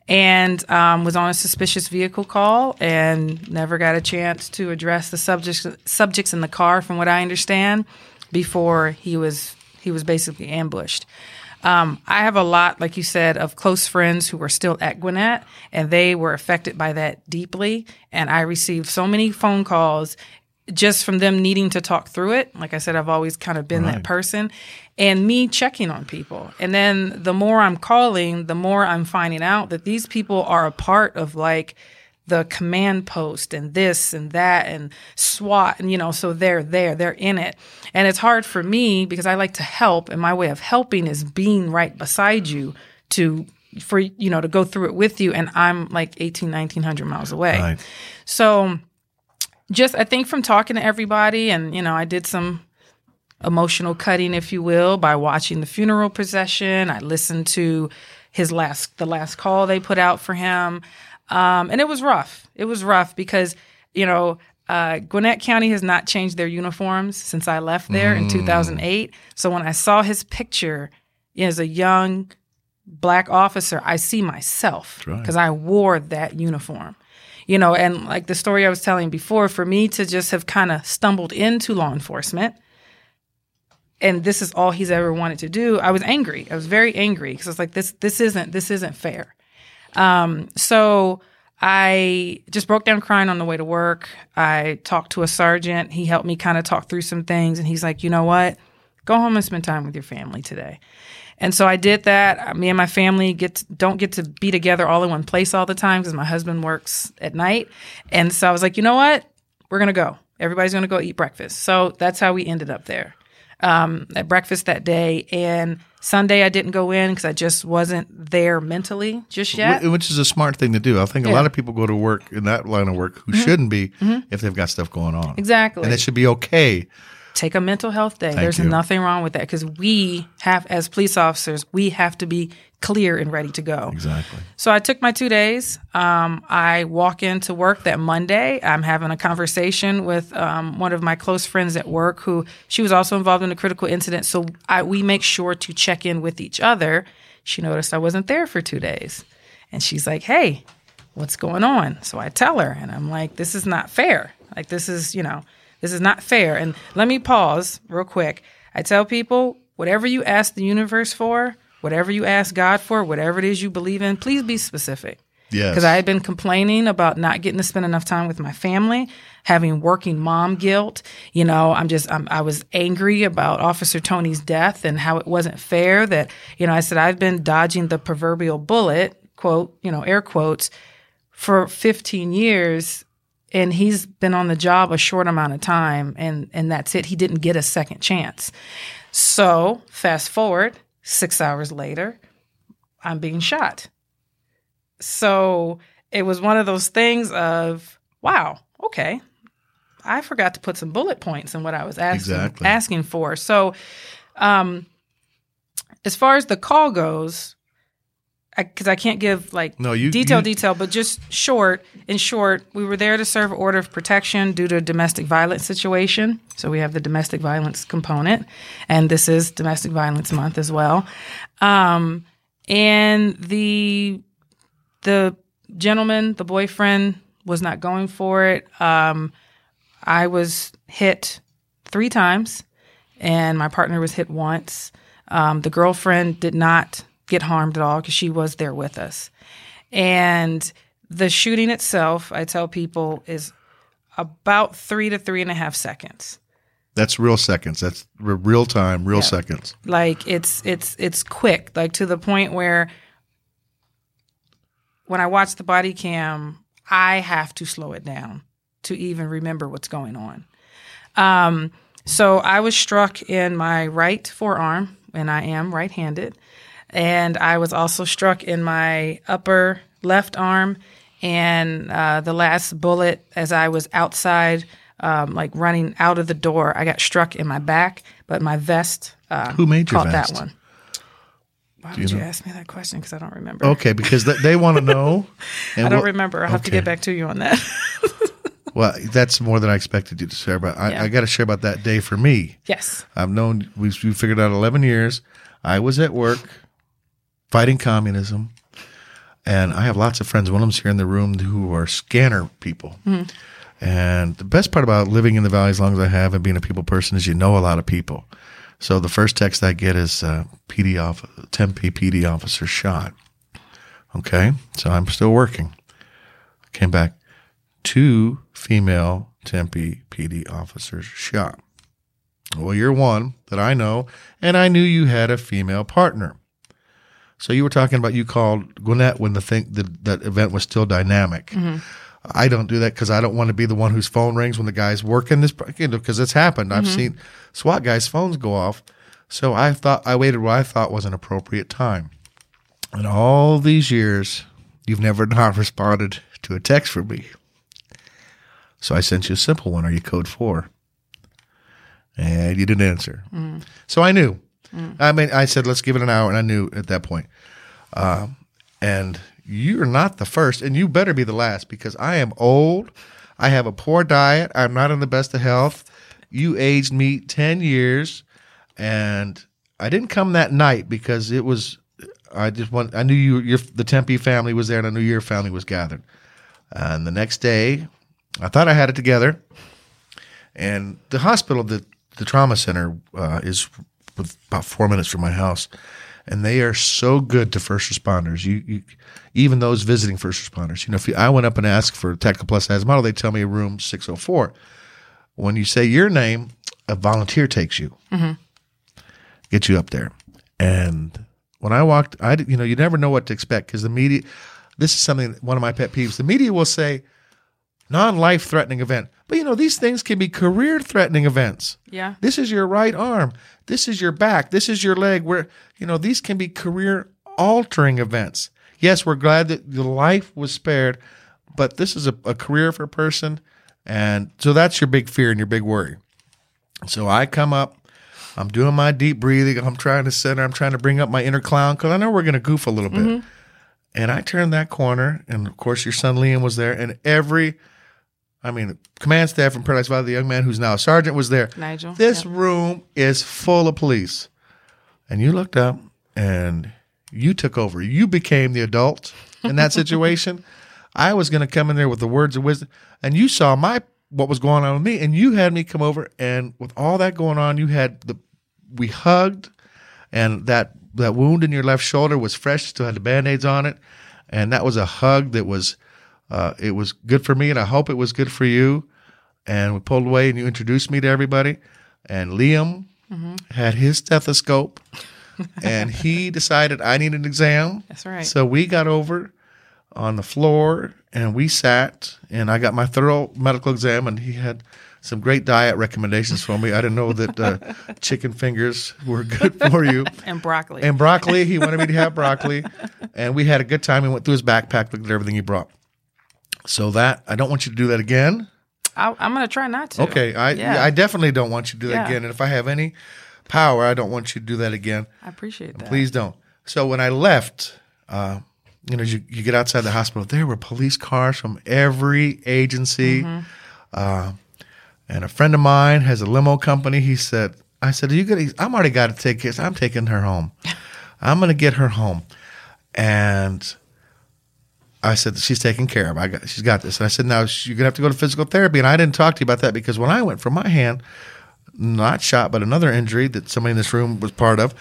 And um, was on a suspicious vehicle call and never got a chance to address the subjects subjects in the car, from what I understand, before he was he was basically ambushed. Um, I have a lot, like you said, of close friends who are still at Gwinnett, and they were affected by that deeply. And I received so many phone calls just from them needing to talk through it. Like I said, I've always kind of been that person, and me checking on people. And then the more I'm calling, the more I'm finding out that these people are a part of like the command post and this and that and SWAT and you know so they're there they're in it. And it's hard for me because I like to help and my way of helping is being right beside you to for you know to go through it with you and I'm like 18 1900 miles away. Right. so just I think from talking to everybody and you know I did some emotional cutting if you will by watching the funeral procession. I listened to his last the last call they put out for him um, and it was rough. It was rough because you know uh, Gwinnett County has not changed their uniforms since I left there in 2008 so when I saw his picture as a young black officer I see myself right. because I wore that uniform. You know and like the story i was telling before for me to just have kind of stumbled into law enforcement and this is all he's ever wanted to do i was angry. I was very angry because i was like this this isn't this isn't fair um, so I just broke down crying on the way to work. I talked to a sergeant. He helped me kind of talk through some things. And he's like, you know what? Go home and spend time with your family today. And so I did that. Me and my family get don't get to be together all in one place all the time because my husband works at night. And so I was like, you know what? We're gonna go. Everybody's gonna go eat breakfast. So that's how we ended up there um, at breakfast that day. And Sunday I didn't go in because I just wasn't there mentally just yet. Which is a smart thing to do. I think a lot of people go to work in that line of work who shouldn't be if they've got stuff going on. Mm-hmm. Exactly. And it should be okay. Take a mental health day. There's you. nothing wrong with that because we have, as police officers, we have to be clear and ready to go. Exactly. So I took my two days. Um, I walk into work that Monday. I'm having a conversation with um, one of my close friends at work who she was also involved in a critical incident. So I, we make sure to check in with each other. She noticed I wasn't there for two days. And she's like, hey, what's going on? So I tell her, and I'm like, this is not fair. Like, this is, you know, this is not fair. And let me pause real quick. I tell people, whatever you ask the universe for, whatever you ask God for, whatever it is you believe in, please be specific. Yes. Because I had been complaining about not getting to spend enough time with my family, having working mom guilt. You know, I'm just, I'm, I was angry about Officer Toney's death and how it wasn't fair that, you know, I said, I've been dodging the proverbial bullet, quote, you know, air quotes, for 15 years. And he's been on the job a short amount of time, and, and that's it. He didn't get a second chance. So, fast forward, six hours later, I'm being shot. So it was one of those things of, wow, okay, I forgot to put some bullet points in what I was asking Exactly. asking for. So, um, as far as the call goes, because I, can't give like No, you- detail you- detail, but just short. In short, we were there to serve order of protection due to a domestic violence situation. So we have the domestic violence component, and this is Domestic Violence Month as well. Um, and the the gentleman, the boyfriend, was not going for it. Um, I was hit three times, and my partner was hit once. Um, the girlfriend did not get harmed at all because she was there with us. And the shooting itself, I tell people, is about three to three and a half seconds. That's real seconds. That's re- real time, real seconds. like it's it's it's quick like to the point where when i watch the body cam i have to slow it down to even remember what's going on um, so i was struck in my right forearm and i am right-handed and i was also struck in my upper left arm and uh, the last bullet as i was outside um, like running out of the door i got struck in my back but my vest uh, Who made your caught vest? that one why would you, ask me that question because i don't remember Okay, because th- they want to know. I don't we'll- remember i'll have to get back to you on that Well, that's more than I expected you to share about. I, Yeah. I got to share about that day for me. yes I've known we we figured out eleven years. I was at work fighting communism, and I have lots of friends. One of them's here in the room who are scanner people. And the best part about living in the valley as long as I have and being a people person is you know a lot of people. So the first text I get is uh, PD off Tempe PD officer shot. Okay, so I'm still working. Came back, two female Tempe PD officers shot. Well, you're one that I know, and I knew you had a female partner. So you were talking about you called Gwinnett when the thing the, that event was still dynamic. Mm-hmm. I don't do that because I don't want to be the one whose phone rings when the guy's working this because it's happened. I've mm-hmm. seen SWAT guys' phones go off. So I thought I waited what I thought was an appropriate time. And all these years, you've never not responded to a text from me. So I sent you a simple one. Are you code four? And you didn't answer. Mm. So I knew. I mean, I said, let's give it an hour. And I knew at that point. Um, and you're not the first, and you better be the last because I am old. I have a poor diet. I'm not in the best of health. You aged me 10 years, and I didn't come that night because it was, I just want, I knew you, your, the Tempe family was there, and I knew your family was gathered. And the next day, I thought I had it together. And the hospital, the, the trauma center, uh, is about four minutes from my house. and they are so good to first responders. You, you even those visiting first responders. You know, if you, I went up and asked for a Tactical Plus size model, they tell me room 604. When you say your name, a volunteer takes you, mm-hmm. gets you up there. And when I walked, I you know you never know what to expect because the media. This is something one of my pet peeves. The media will say non-life threatening event, but you know these things can be career threatening events. Yeah. This is your right arm. This is your back. This is your leg. Where you know these can be career altering events. Yes, we're glad that the life was spared, but this is a, a career for a person, and so that's your big fear and your big worry. So I come up. I'm doing my deep breathing. I'm trying to center. I'm trying to bring up my inner clown because I know we're going to goof a little bit. Mm-hmm. And I turned that corner, and of course, your son Liam was there, and every, I mean, command staff from Paradise Valley, the young man who's now a sergeant, was there. Nigel. This Yep. room is full of police. And you looked up and you took over. You became the adult in that situation. I was going to come in there with the words of wisdom, and you saw my what was going on with me, and you had me come over, and with all that going on, you had the we hugged, and that that wound in your left shoulder was fresh, still had the band-aids on it, and that was a hug that was uh, it was good for me, and I hope it was good for you. And we pulled away, and you introduced me to everybody, and Liam had his stethoscope, and he decided I need an exam. That's right. So we got over on the floor and we sat and I got my thorough medical exam and he had some great diet recommendations for me. I didn't know that uh, chicken fingers were good for you. and broccoli. And broccoli, he wanted me to have broccoli. And we had a good time. We went through his backpack, looked at everything he brought. So that I don't want you to do that again. I, I'm going to try not to. Okay, I Yeah. I definitely don't want you to do that Yeah. again. And if I have any power, I don't want you to do that again. I appreciate that. Please don't. So when I left, uh, you know, you, you get outside the hospital, there were police cars from every agency. Uh, and a friend of mine has a limo company. He said, I said, Are you gonna I'm already got to take care. I'm taking her home. I'm gonna get her home. And I said, She's taken care of. I got she's got this. And I said, Now you're gonna have to go to physical therapy. And I didn't talk to you about that because when I went for my hand, not shot, but another injury that somebody in this room was part of.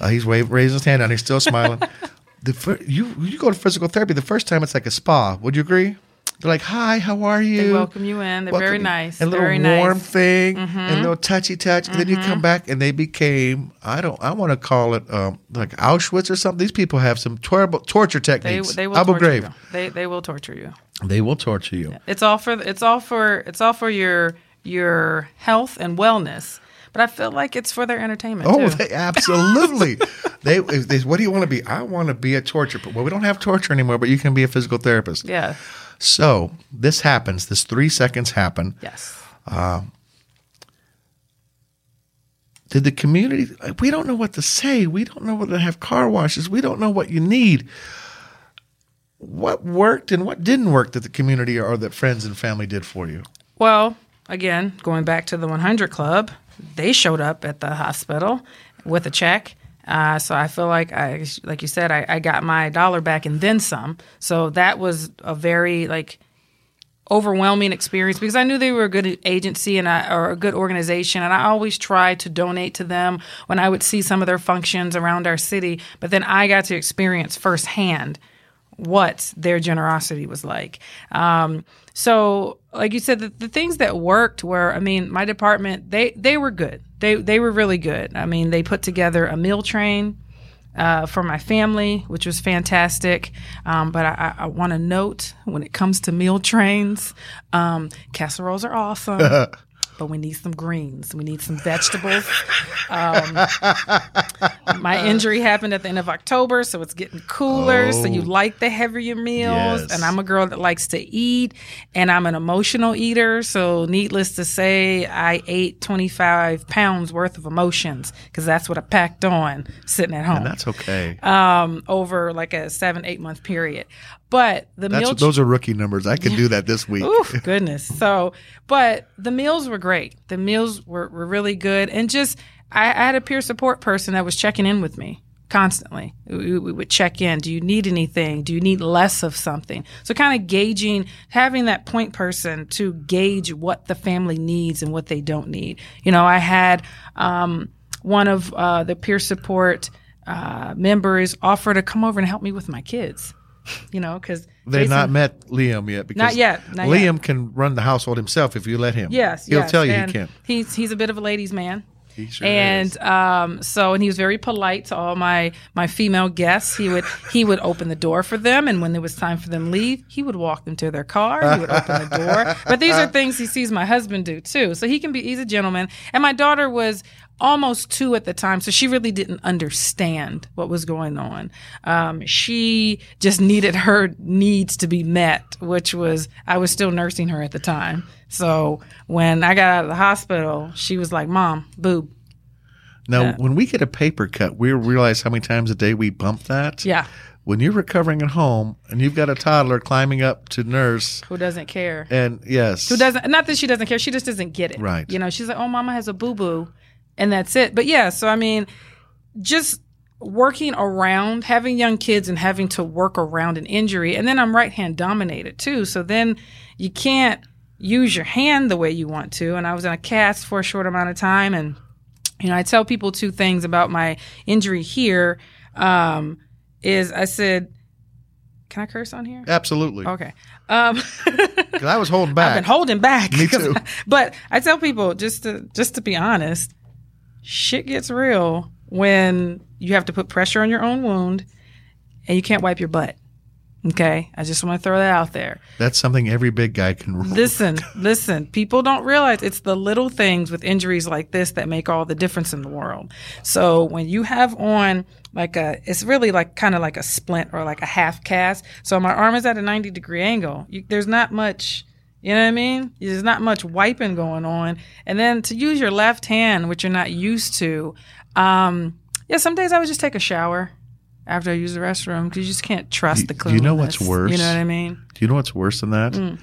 Uh, he's waving, raising his hand and He's still smiling. the you you go to physical therapy. The first time it's like a spa. Would you agree? They're like, "Hi, how are you?" They welcome you in. They're very Welcome you. nice. And a little very warm nice. Mm-hmm. thing, and a little touchy touch. And then you come back, and they became I don't I want to call it um, like Auschwitz or something. These people have some terrible torture They, techniques. they will Abu torture Ghraib. you. They they will torture you. They will torture you. It's all for it's all for it's all for your your health and wellness. But I feel like it's for their entertainment Oh, too. they absolutely. they, they. What do you want to be? I want to be a torture. Well, we don't have torture anymore, but you can be a physical therapist. yeah. So this happens. This three seconds happen. Yes. Uh, did the community? We don't know what to say. We don't know whether to have car washes. We don't know what you need. What worked and what didn't work that the community or that friends and family did for you? Well, again, going back to the 100 Club, they showed up at the hospital with a check. Uh, so I feel like I, like you said, I, I got my dollar back and then some. So that was a very like overwhelming experience because I knew they were a good agency and I, or a good organization, and I always tried to donate to them when I would see some of their functions around our city. But then I got to experience firsthand what their generosity was like. Um, so, like you said, the, the things that worked were, I mean, my department they they were good. They they were really good. I mean, they put together a meal train uh, for my family, which was fantastic. Um, but I, I, want to note when it comes to meal trains, um, casseroles are awesome. But we need some greens. We need some vegetables. Um, my injury happened at the end of October, so it's getting cooler. So you Oh. like the heavier meals, Yes. and I'm a girl that likes to eat, and I'm an emotional eater. So needless to say, I ate 25 pounds worth of emotions because that's what I packed on sitting at home And that's okay. um, over like a seven eight month period. But the that's meal those are rookie numbers. I can do that this week. Oof, goodness. So, but the meals were great. The meals were, were really good. And just, I, I had a peer support person that was checking in with me constantly. We, we would check in. Do you need anything? Do you need less of something? So, kind of gauging, having that point person to gauge what the family needs and what they don't need. You know, I had um, one of uh, the peer support uh, members offer to come over and help me with my kids. You know, because They've not met Liam yet because Not yet, not Liam yet. can run the household himself if you let him. Yes, he'll yes, tell you and he can. He's he's a bit of a ladies' man. He sure and is. um, so and he was very polite to all my my female guests. He would he would open the door for them, and when it was time for them to leave, he would walk them to their car. He would open the door. But these are things he sees my husband do too. So he can be he's a gentleman. And my daughter was almost two at the time, so she really didn't understand what was going on. Um, she just needed her needs to be met, which was I was still nursing her at the time. So when I got out of the hospital, she was like, "Mom, boob." Now, when we get a paper cut, we realize how many times a day we bump that. Yeah. When you're recovering at home and you've got a toddler climbing up to nurse, Who doesn't care? and yes, Who doesn't? Not that she doesn't care. She just doesn't get it. Right. You know, she's like, "Oh, mama has a boo boo," and that's it. But yeah, so I mean, just working around having young kids and having to work around an injury, and then I'm right hand dominated too. So then you can't use your hand the way you want to. And I was in a cast for a short amount of time, and you know, I tell people two things about my injury here. Um, is I said, can I curse on here? absolutely. Okay. Um, I was holding back. I've been holding back. Me too. I- but I tell people just to just to be honest, shit gets real when you have to put pressure on your own wound and you can't wipe your butt. Okay, I just want to throw that out there. That's something every big guy can. Listen, listen. People don't realize it's the little things with injuries like this that make all the difference in the world. So when you have on like a, it's really like kind of like a splint or like a half cast. So my arm is at a 90 degree angle. You, there's not much, you know what I mean? There's not much wiping going on. And then to use your left hand, which you're not used to, um, yeah, some days I would just take a shower after I use the restroom because you just can't trust the cleanliness. You know what's worse? You know what I mean? Do you know what's worse than that? Mm.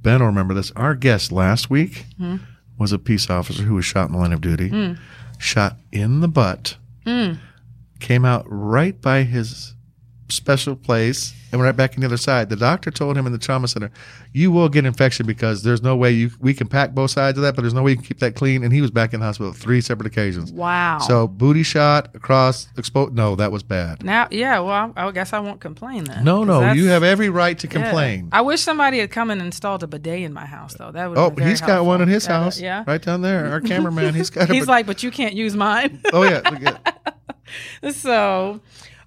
Ben will remember this. Our guest last week Hmm. was a peace officer who was shot in the line of duty, Mm. shot in the butt, Mm. came out right by his special place and went right back on the other side. The doctor told him in the trauma center, "You will get infection because there's no way you we can pack both sides of that, but there's no way you can keep that clean." And he was back in the hospital three separate occasions. Wow. So booty shot across exposed. No, that was bad. Now, yeah, well, I, I guess I won't complain then. No, no, you have every right to yeah. complain. I wish somebody had come and installed a bidet in my house, though. That would. Oh, he's got one in his Yeah, house. Yeah. Right down there. Our cameraman, he's got a He's like, but you can't use mine. Oh yeah, so,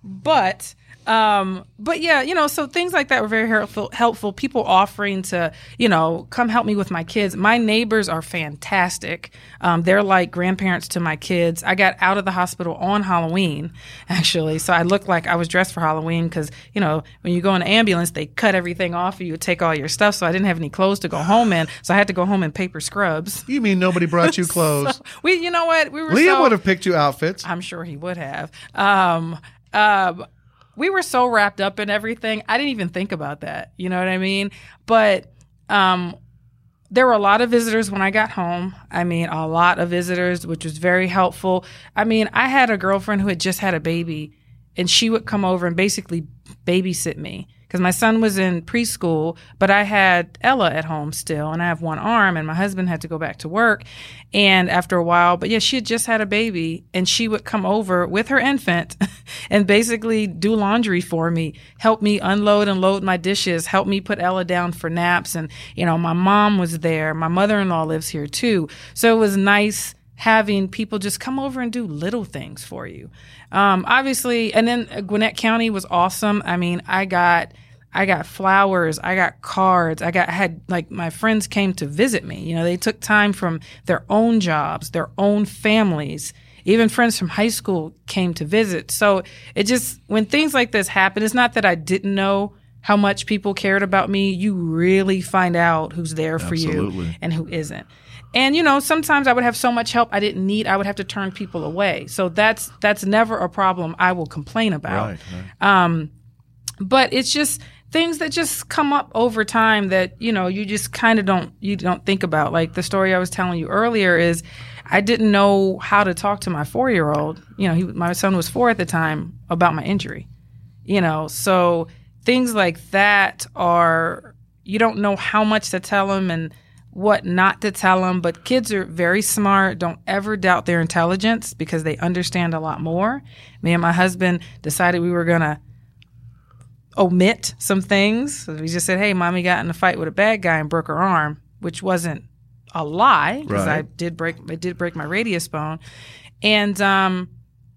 but. Um, but yeah, you know, so things like that were very helpful. Helpful people offering to, you know, come help me with my kids. My neighbors are fantastic. Um, they're like grandparents to my kids. I got out of the hospital on Halloween, actually, so I looked like I was dressed for Halloween because, you know, when you go in an ambulance, they cut everything off of you, take all your stuff. So I didn't have any clothes to go home in, so I had to go home in paper scrubs. You mean nobody brought you clothes? We, you know what, we were. Liam so, would have picked you outfits. I'm sure he would have. Um, um, we were so wrapped up in everything. I didn't even think about that. You know what I mean? But um, there were a lot of visitors when I got home. I mean, a lot of visitors, which was very helpful. I mean, I had a girlfriend who had just had a baby, and she would come over and basically babysit me because my son was in preschool, but I had Ella at home still, and I have one arm, and my husband had to go back to work. And after a while, but yeah, she had just had a baby, and she would come over with her infant and basically do laundry for me, help me unload and load my dishes, help me put Ella down for naps. And, you know, my mom was there. My mother in law lives here too. So it was nice having people just come over and do little things for you. Um, obviously, and then Gwinnett County was awesome. I mean, I got. I got flowers, I got cards, I got had like my friends came to visit me. You know, they took time from their own jobs, their own families. Even friends from high school came to visit. So it just when things like this happen, it's not that I didn't know how much people cared about me. You really find out who's there for you and who isn't. And you know, sometimes I would have so much help I didn't need. I would have to turn people away. So that's that's never a problem I will complain about. Right. right. Um, but it's just things that just come up over time that you know you just kind of don't you don't think about. Like the story I was telling you earlier is I didn't know how to talk to my four year old. You know, he, my son was four at the time about my injury. You know, so things like that are you don't know how much to tell him and what not to tell them. But kids are very smart. Don't ever doubt their intelligence because they understand a lot more. Me and my husband decided we were going to omit some things. So we just said, hey, mommy got in a fight with a bad guy and broke her arm, which wasn't a lie because I did break I did break my radius bone. And um,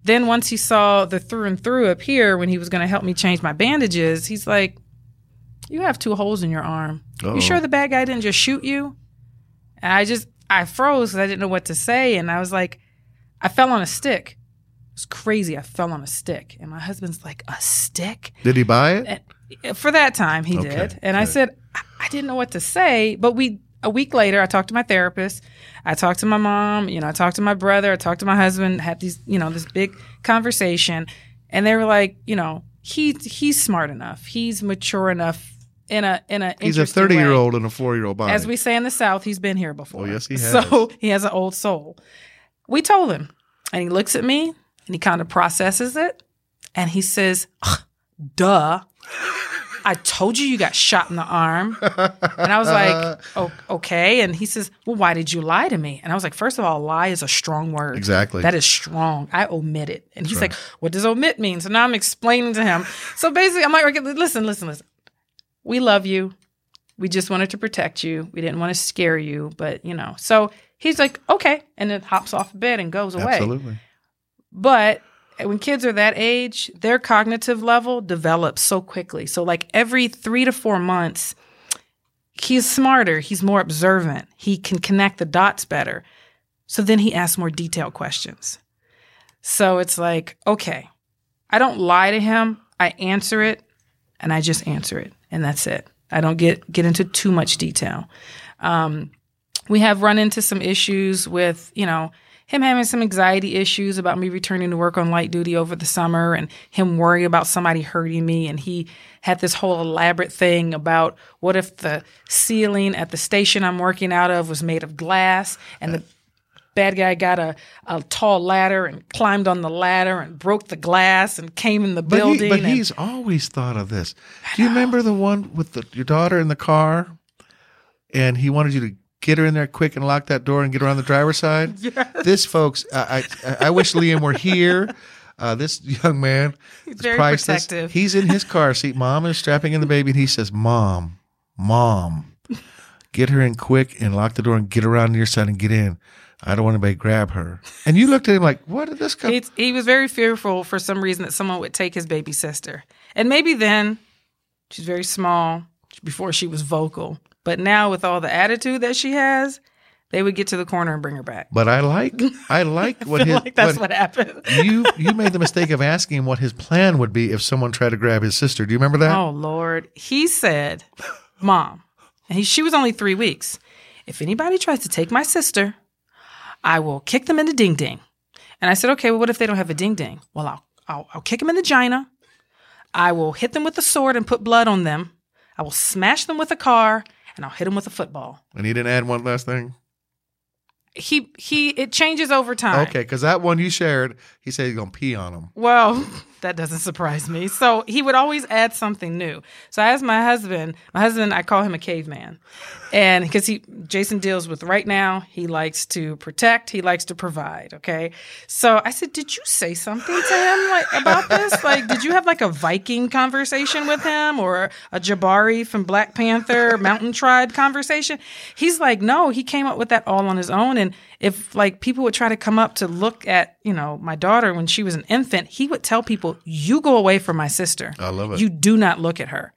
then once he saw the through and through up here when he was going to help me change my bandages, he's like, "You have two holes in your arm. Uh-oh. You sure the bad guy didn't just shoot you?" And I just I froze because I didn't know what to say, and I was like, I fell on a stick. It was crazy. I fell on a stick, and my husband's like, "A stick?" Did he buy it? And uh, for that time, he Okay, did. And I said, I, I didn't know what to say. But we, a week later, I talked to my therapist. I talked to my mom. You know, I talked to my brother. I talked to my husband. Had these, you know, this big conversation, and they were like, you know, he he's smart enough. He's mature enough in a in a He's a 30 year old and a four year old body. As we say in the South, he's been here before. Oh, yes, he has. So he has an old soul. We told him, and he looks at me and he kind of processes it, and he says, "Duh." I told you you got shot in the arm. And I was like, oh, okay. And he says, well, why did you lie to me? And I was like, first of all, lie is a strong word. Exactly. That is strong. I omit it. And he's like, what does omit mean? So now I'm explaining to him. So basically, I'm like, okay, listen, listen, listen. We love you. We just wanted to protect you. We didn't want to scare you, but you know. So he's like, okay. And then hops off the bed and goes away. Absolutely. But when kids are that age, their cognitive level develops so quickly. So, like every three to four months, he's smarter, he's more observant, he can connect the dots better. So then he asks more detailed questions. So it's like, okay, I don't lie to him, I answer it, and I just answer it, and that's it. I don't get get into too much detail. Um, we have run into some issues with, you know, him having some anxiety issues about me returning to work on light duty over the summer and him worrying about somebody hurting me. And he had this whole elaborate thing about what if the ceiling at the station I'm working out of was made of glass and the bad guy got a, a tall ladder and climbed on the ladder and broke the glass and came in the But, building. he, but and- he's always thought of this. Do you remember the one with the, your daughter in the car? And he wanted you to get her in there quick and lock that door and get her on the driver's side? This, folks, I, I, I wish Liam were here. Uh, this young man is very priceless. protective. He's in his car seat. Mom is strapping in the baby, and he says, Mom, Mom, get her in quick and lock the door and get her on your side and get in. I don't want anybody to grab her. And you looked at him like, what did this come? He was very fearful for some reason that someone would take his baby sister. And maybe then she's very small before she was vocal. But now with all the attitude that she has, they would get to the corner and bring her back. But I like, I like what I his, like that's what- what happened. you you made the mistake of asking him what his plan would be if someone tried to grab his sister. Do you remember that? Oh Lord. He said, Mom, and he, she was only three weeks. If anybody tries to take my sister, I will kick them in the ding ding. And I said, okay, well, what if they don't have a ding ding? Well, I'll, I'll, I'll kick them in the gina. I will hit them with a sword and put blood on them. I will smash them with a car and I'll hit them with a football. And he didn't add one last thing. He, he, it changes over time. Okay, because that one you shared, he said he's gonna pee on them. Well, that doesn't surprise me. So he would always add something new. So I asked my husband, my husband, I call him a caveman. And because he, Jason deals with right now, he likes to protect, he likes to provide. Okay. So I said, Did you say something to him like about this? Like, did you have like a Viking conversation with him or a Jabari from Black Panther Mountain Tribe conversation? He's like, No, he came up with that all on his own. And if like people would try to come up to look at, you know, my daughter when she was an infant, he would tell people, You go away from my sister. I love it. You do not look at her.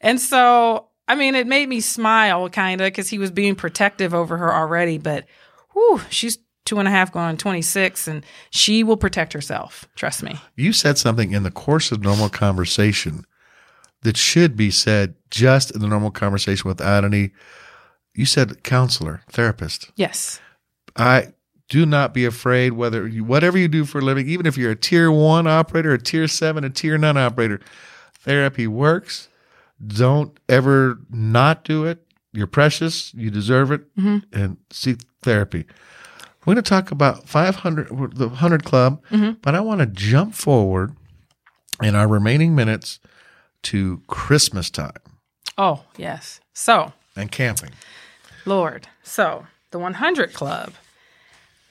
And so, I mean, it made me smile kind of because he was being protective over her already. But whew, she's two and a half going on 26 and she will protect herself. Trust me. You said something in the course of normal conversation that should be said just in the normal conversation without any. You said counselor, therapist. Yes. I do not be afraid whether you, whatever you do for a living, even if you're a tier one operator, a tier seven, a tier nine operator, therapy works. Don't ever not do it. You're precious. You deserve it. Mm-hmm. And seek therapy. We're going to talk about 500, the 100 Club, mm-hmm. but I want to jump forward in our remaining minutes to Christmas time Oh, yes. So, and camping. Lord. So the 100 Club,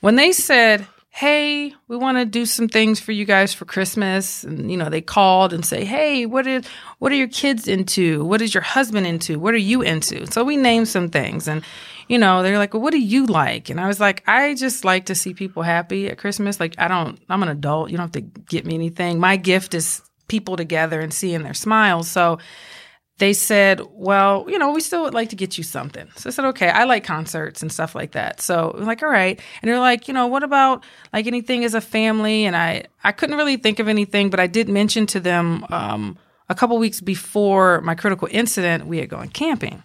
when they said, "Hey, we want to do some things for you guys for Christmas," and you know they called and say, "Hey, what is what are your kids into? What is your husband into? What are you into?" So we named some things, and you know they're like, "Well, what do you like?" And I was like, "I just like to see people happy at Christmas. Like I don't, I'm an adult. You don't have to get me anything. My gift is people together and seeing their smiles." So they said, well, you know, we still would like to get you something. So I said, okay, I like concerts and stuff like that. So we're like, all right. And they're like, you know, what about like anything as a family? And I, I couldn't really think of anything, but I did mention to them um, a couple weeks before my critical incident, we had gone camping.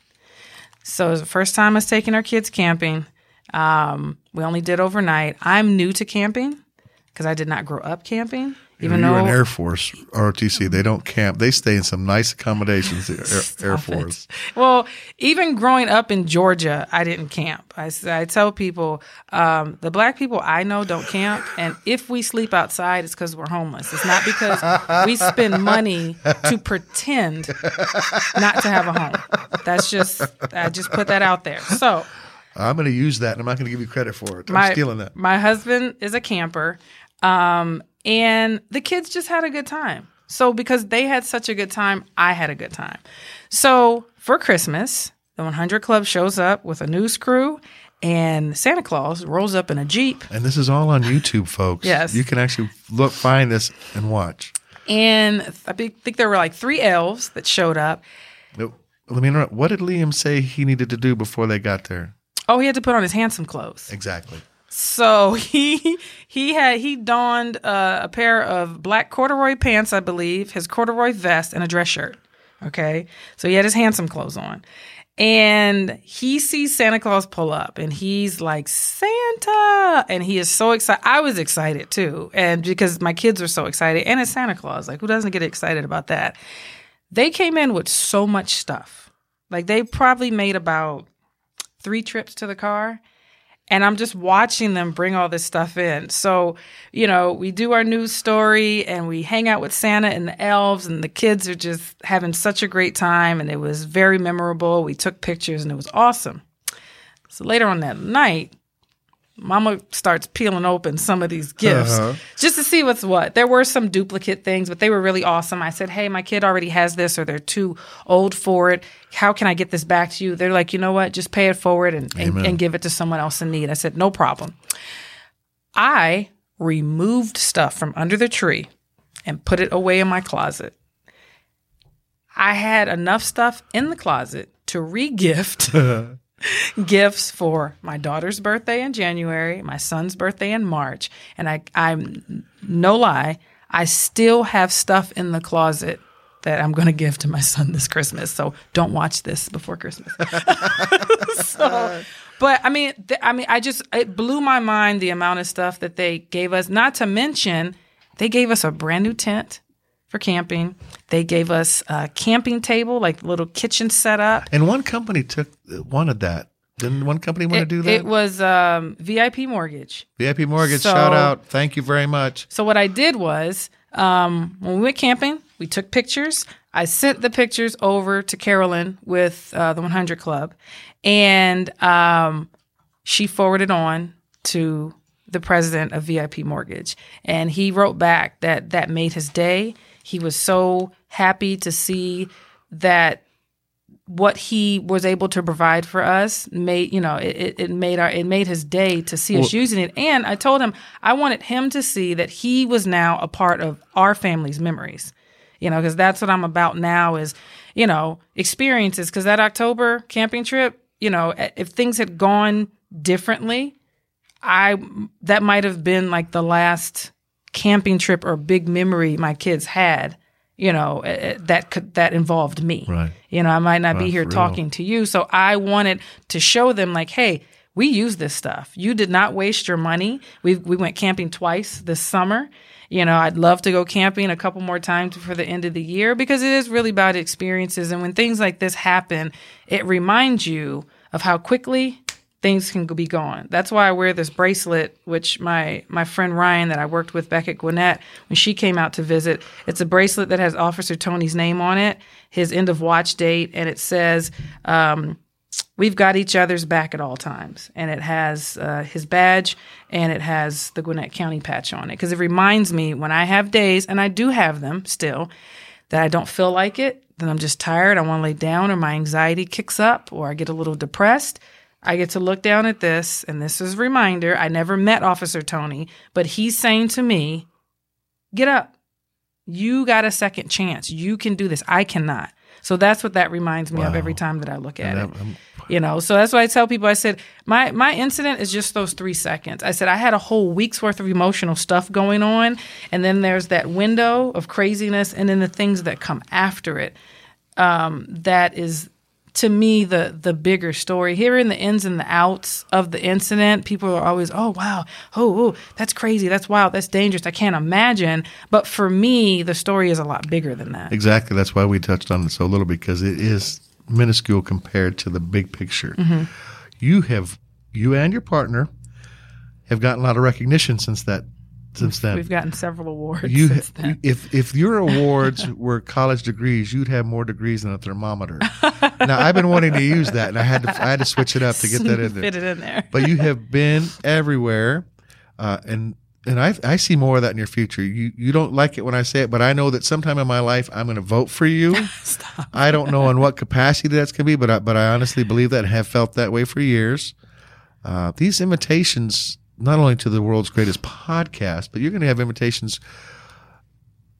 So it was the first time I was taking our kids camping. Um, we only did overnight. I'm new to camping because I did not grow up camping. Even You're though in Air Force, ROTC. They don't camp. They stay in some nice accommodations. Air, Air Stop it. Force. Well, even growing up in Georgia, I didn't camp. I, I tell people um, the black people I know don't camp, and if we sleep outside, it's because we're homeless. It's not because we spend money to pretend not to have a home. That's just I just put that out there. So I'm going to use that, and I'm not going to give you credit for it. I'm my stealing that. my husband is a camper, um, and the kids just had a good time. So because they had such a good time, I had a good time. So for Christmas, the 100 Club shows up with a news crew, and Santa Claus rolls up in a jeep. And this is all on YouTube, folks. Yes. You can actually look, find this, and watch. And I think there were like three elves that showed up. Let me interrupt. What did Liam say he needed to do before they got there? Oh, he had to put on his handsome clothes. Exactly. So he he had he donned uh, a pair of black corduroy pants, I believe, his corduroy vest, and a dress shirt. Okay, so he had his handsome clothes on, and he sees Santa Claus pull up, and he's like Santa, and he is so excited. I was excited too, and because my kids were so excited, and it's Santa Claus. Like who doesn't get excited about that? They came in with so much stuff. Like they probably made about three trips to the car and I'm just watching them bring all this stuff in. So, you know, we do our news story and we hang out with Santa and the elves, and the kids are just having such a great time, and it was very memorable. We took pictures, and it was awesome. So later on that night, Mama starts peeling open some of these gifts Uh-huh. just to see what's what. There were some duplicate things, but they were really awesome. I said, Hey, my kid already has this, or they're too old for it. How can I get this back to you? They're like, You know what? Just pay it forward and, and, and give it to someone else in need. I said, No problem. I removed stuff from under the tree and put it away in my closet. I had enough stuff in the closet to regift gifts for my daughter's birthday in January, my son's birthday in March, and I I'm no lie, I still have stuff in the closet that I'm going to give to my son this Christmas. So don't watch this before Christmas. so, but I mean, th- I mean, I just it blew my mind the amount of stuff that they gave us. Not to mention, they gave us a brand new tent for camping. They gave us a camping table, like little kitchen setup. And one company took wanted that. Didn't one company want to do that? it was um, VIP mortgage. VIP Mortgage, So- shout out. Thank you very much. So what I did was, um, when we went camping, we took pictures. I sent the pictures over to Carolyn with uh, the 100 Club, and um, she forwarded on to the president of VIP Mortgage, and he wrote back that that made his day. He was so happy to see that what he was able to provide for us made you know it, it- made our it made his day to see us using it. And i told him i wanted him to see that he was now a part of our family's memories. You know because that's what i'm about now is you know experiences. Because that october camping trip you know if things had gone differently i that might have been like the last camping trip or big memory my kids had you know eh, eh, that could that involved me. Right. you know i might not be here for real. talking to you. So i wanted to show them like hey we use this stuff. You did not waste your money. We we went camping twice this summer. You know i'd love to go camping a couple more times for the end of the year because it is really about experiences. And when things like this happen it reminds you of how quickly things can be gone. That's why I wear this bracelet, which my my friend Ryan that I worked with back at Gwinnett when she came out to visit. It's a bracelet that has Officer Toney's name on it, his end of watch date, and it says, um, we've got each other's back at all times. And it has uh, his badge and it has the Gwinnett County patch on it. Because it reminds me when I have days, and I do have them still, that I don't feel like it, that I'm just tired, I want to lay down, or my anxiety kicks up, or I get a little depressed. I get to look down at this, and this is a reminder. I never met Officer Toney, but he's saying to me, Get up. You got a second chance. You can do this. I cannot. So that's what that reminds me of every time that I look at it. I'm- You know, so that's why I tell people. I said my my incident is just those three seconds. I said I had a whole week's worth of emotional stuff going on, and then there's that window of craziness, and then the things that come after it. Um, that is to me the the bigger story. Hearing the ins and the outs of the incident, people are always, "Oh wow, oh, oh that's crazy, that's wild, that's dangerous. I can't imagine." But for me, the story is a lot bigger than that. Exactly. That's why we touched on it so little because it is minuscule compared to the big picture. Mm-hmm. You have, you and your partner have gotten a lot of recognition since that. Since then, We've gotten several awards you, since then. if if your awards were college degrees, you'd have more degrees than a thermometer. now I've been wanting to use that, and I had to I had to switch it up to get that in there. Fit it in there. But you have been everywhere, uh, and and I I see more of that in your future. You you don't like it when I say it, but I know that sometime in my life I'm going to vote for you. Stop. I don't know in what capacity that's going to be, but I, but I honestly believe that and have felt that way for years. Uh, these invitations, not only to the world's greatest podcast, but you're going to have invitations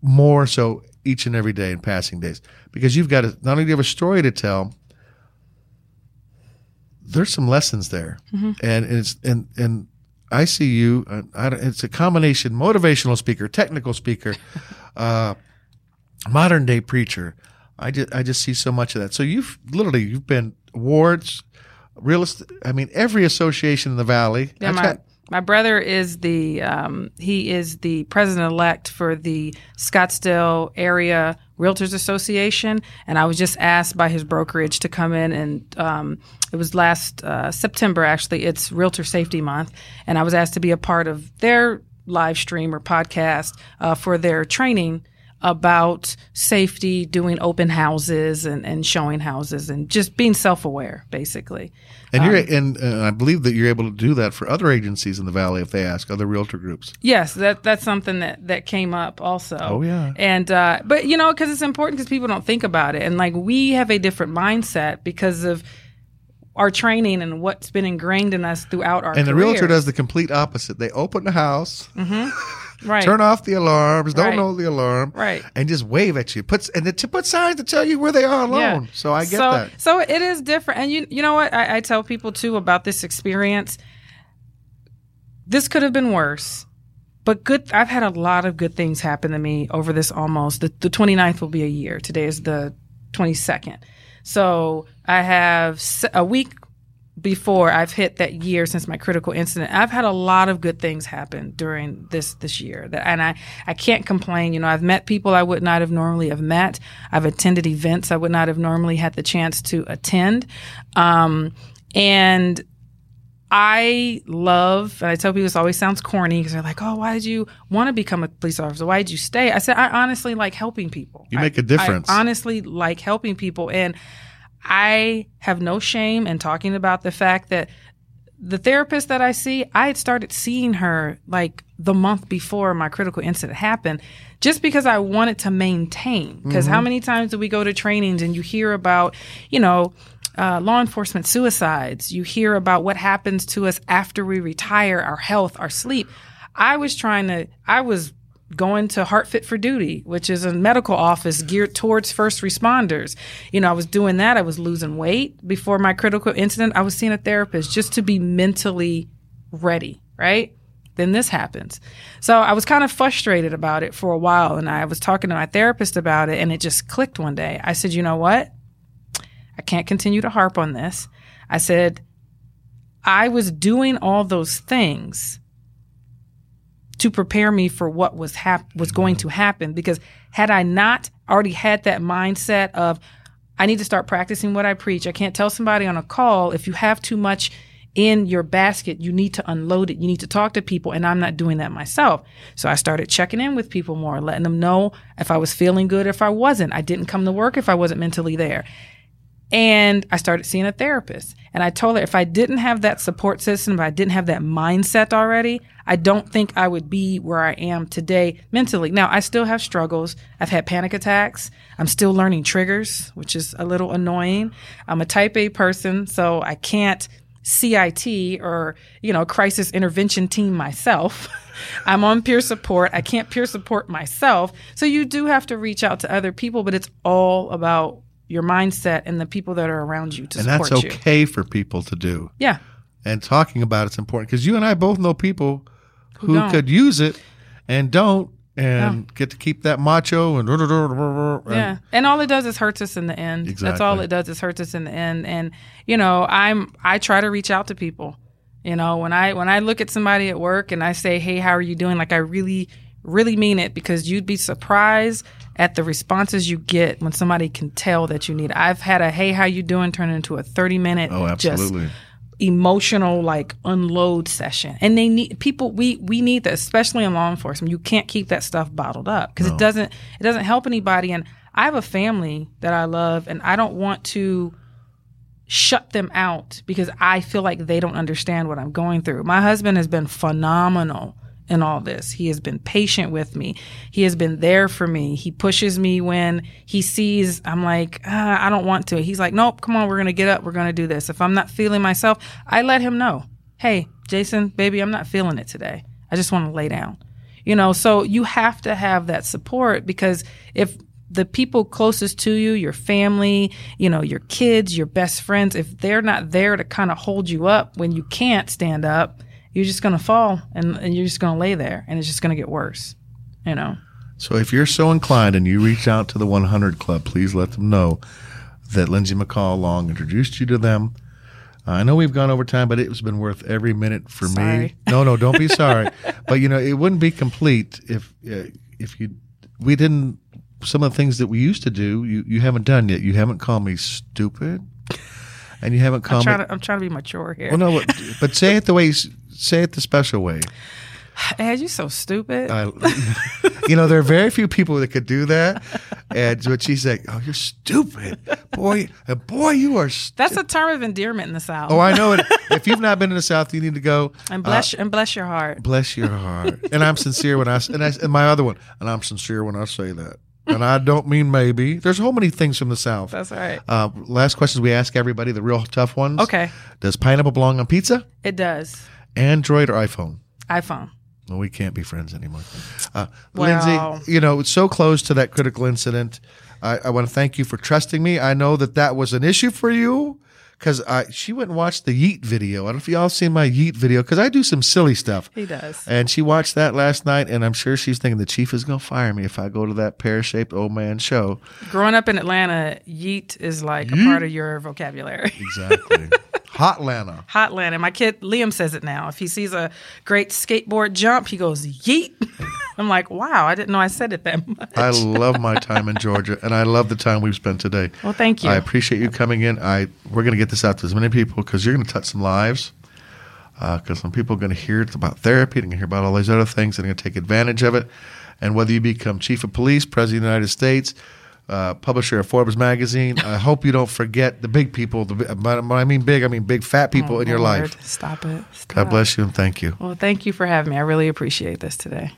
more so each and every day in passing days because you've got to not only do you have a story to tell, there's some lessons there, and it's and and I see you. uh, I, it's a combination motivational speaker, technical speaker, uh, modern day preacher. I just I just see so much of that. So you've literally you've been awards, real estate. I mean, every association in the valley. Yeah, got- my brother is the um, he is the president elect for the Scottsdale Area Realtors Association, and I was just asked by his brokerage to come in and um, it was last uh, September actually. It's Realtor Safety Month, and I was asked to be a part of their live stream or podcast uh, for their training about safety, doing open houses and, and showing houses, and just being self aware, basically. and you're Um, and uh, I believe that you're able to do that for other agencies in the valley if they ask other realtor groups. Yes, that that's something that that came up also. Oh, yeah. and uh, but you know because it's important because people don't think about it, and like we have a different mindset because of our training and what's been ingrained in us throughout our And the realtor does the complete opposite. They open the house, right, turn off the alarms, don't Right. know the alarm, right. and just wave at you. Puts and to put signs to tell you where they are alone. So I get so, that. So it is different, and you you know what I, I tell people too about this experience. This could have been worse, but good. I've had a lot of good things happen to me over this almost. The, the 29th will be a year. Today is the 22nd. So I have a week before I've hit that year since my critical incident. I've had a lot of good things happen during this this year that and I I can't complain. You know, I've met people I would not have normally have met. I've attended events I would not have normally had the chance to attend. Um, and I love, and I tell people this always sounds corny because they're like, "Oh, why did you want to become a police officer? Why did you stay?" I said, "I honestly like helping people. You I- make a difference. I honestly like helping people, and I have no shame in talking about the fact that the therapist that I see, I had started seeing her like the month before my critical incident happened, just because I wanted to maintain. Because how many times do we go to trainings and you hear about, you know, uh, law enforcement suicides? You hear about what happens to us after we retire, our health, our sleep. I was trying to, I was going to Heart Fit for Duty, which is a medical office geared towards first responders. You know, I was doing that. I was losing weight before my critical incident. I was seeing a therapist just to be mentally ready, right? Then this happens. So I was kind of frustrated about it for a while. And I was talking to my therapist about it, and it just clicked one day. I said, you know what? I can't continue to harp on this. I said, I was doing all those things to prepare me for what was hap- was going to happen because had I not already had that mindset of I need to start practicing what I preach. I can't tell somebody on a call if you have too much in your basket, you need to unload it. You need to talk to people and I'm not doing that myself. So I started checking in with people more, letting them know if I was feeling good, if I wasn't. I didn't come to work if I wasn't mentally there. And I started seeing a therapist. And I told her if I didn't have that support system, if I didn't have that mindset already, I don't think I would be where I am today mentally. Now, I still have struggles. I've had panic attacks. I'm still learning triggers, which is a little annoying. I'm a type A person, so I can't CIT or, you know, crisis intervention team myself. I'm on peer support. I can't peer support myself. So you do have to reach out to other people, but it's all about your mindset and the people that are around you to and support that's you. okay for people to do. Yeah. And talking about it's important because you and I both know people who, don't. could use it and don't and get to keep that macho and, and Yeah. And all it does is hurts us in the end. exactly. That's all it does is hurts us in the end. And, you know, I'm I try to reach out to people. You know, when I when I look at somebody at work and I say, Hey, how are you doing? Like I really, really mean it because you'd be surprised at the responses you get when somebody can tell that you need it. I've had a hey, how you doing? turn into a thirty minute Oh, absolutely. just emotional like unload session. And they need people we we need that especially in law enforcement. You can't keep that stuff bottled up because it doesn't it doesn't help anybody. And i have a family that i love and i don't want to shut them out because i feel like they don't understand what i'm going through. My husband has been phenomenal in all this. He has been patient with me. He has been there for me. He pushes me when he sees i'm like ah, i don't want to. He's like nope come on we're gonna get up. We're gonna do this. If i'm not feeling myself i let him know hey jason baby i'm not feeling it today. I just want to lay down. You know so you have to have that support because if the people closest to you your family you know your kids your best friends if they're not there to kind of hold you up when you can't stand up you're just going to fall and, and you're just going to lay there and it's just going to get worse you know So if you're so inclined and you reach out to the 100 Club, please let them know that Lindsay McCall Long introduced you to them. I know we've gone over time, but it's been worth every minute for me. No, no, don't be sorry. But you know, it wouldn't be complete if uh, if you we didn't some of the things that we used to do. You you haven't done yet. You haven't called me stupid, and you haven't I'm called me. trying, to, I'm trying to be mature here Well, no, but, but say it the way say it the special way. Ed, You're so stupid I, you know, there are very few people that could do that. And what she's like, "Oh, you're stupid, boy, uh, boy, you are." That's a term of endearment in the south oh, I know it. If you've not been in the South, you need to go. and Uh, bless and bless your heart bless your heart. And I'm sincere when I and, I and my other one, and I'm sincere when I say that. And I don't mean maybe. There's so many things from the South. that's right Uh, last questions we ask everybody, the real tough ones. okay Does pineapple belong on pizza? it does Android or iPhone? iphone Well, we can't be friends anymore. Uh, Well- Lindsay, you know, it's so close to that critical incident. I, I want to thank you for trusting me. I know that that was an issue for you because she went and watched the Yeet video. I don't know if y'all seen my Yeet video because I do some silly stuff. he does And she watched that last night, and I'm sure she's thinking the chief is going to fire me if I go to that pear shaped old man show. growing up in atlanta yeet is like a part of your vocabulary Exactly. Hotlanta. Hotland. And my kid Liam says it now. If he sees a great skateboard jump, he goes, yeet. I'm like, wow, I didn't know I said it that much. I love my time in Georgia, and I love the time we've spent today. Well, thank you. I appreciate you coming in. I we're going to get this out to as many people because you're going to touch some lives. Uh, because some people are going to hear it's about therapy, they're going to hear about all these other things, and they're going to take advantage of it. And whether you become chief of police, president of the United States, uh, publisher of Forbes magazine, I hope you don't forget the big people. The, when I mean big, I mean big fat people in your Oh, Lord, life. Stop it. Stop. God bless you and thank you. Well, thank you for having me. I really appreciate this today.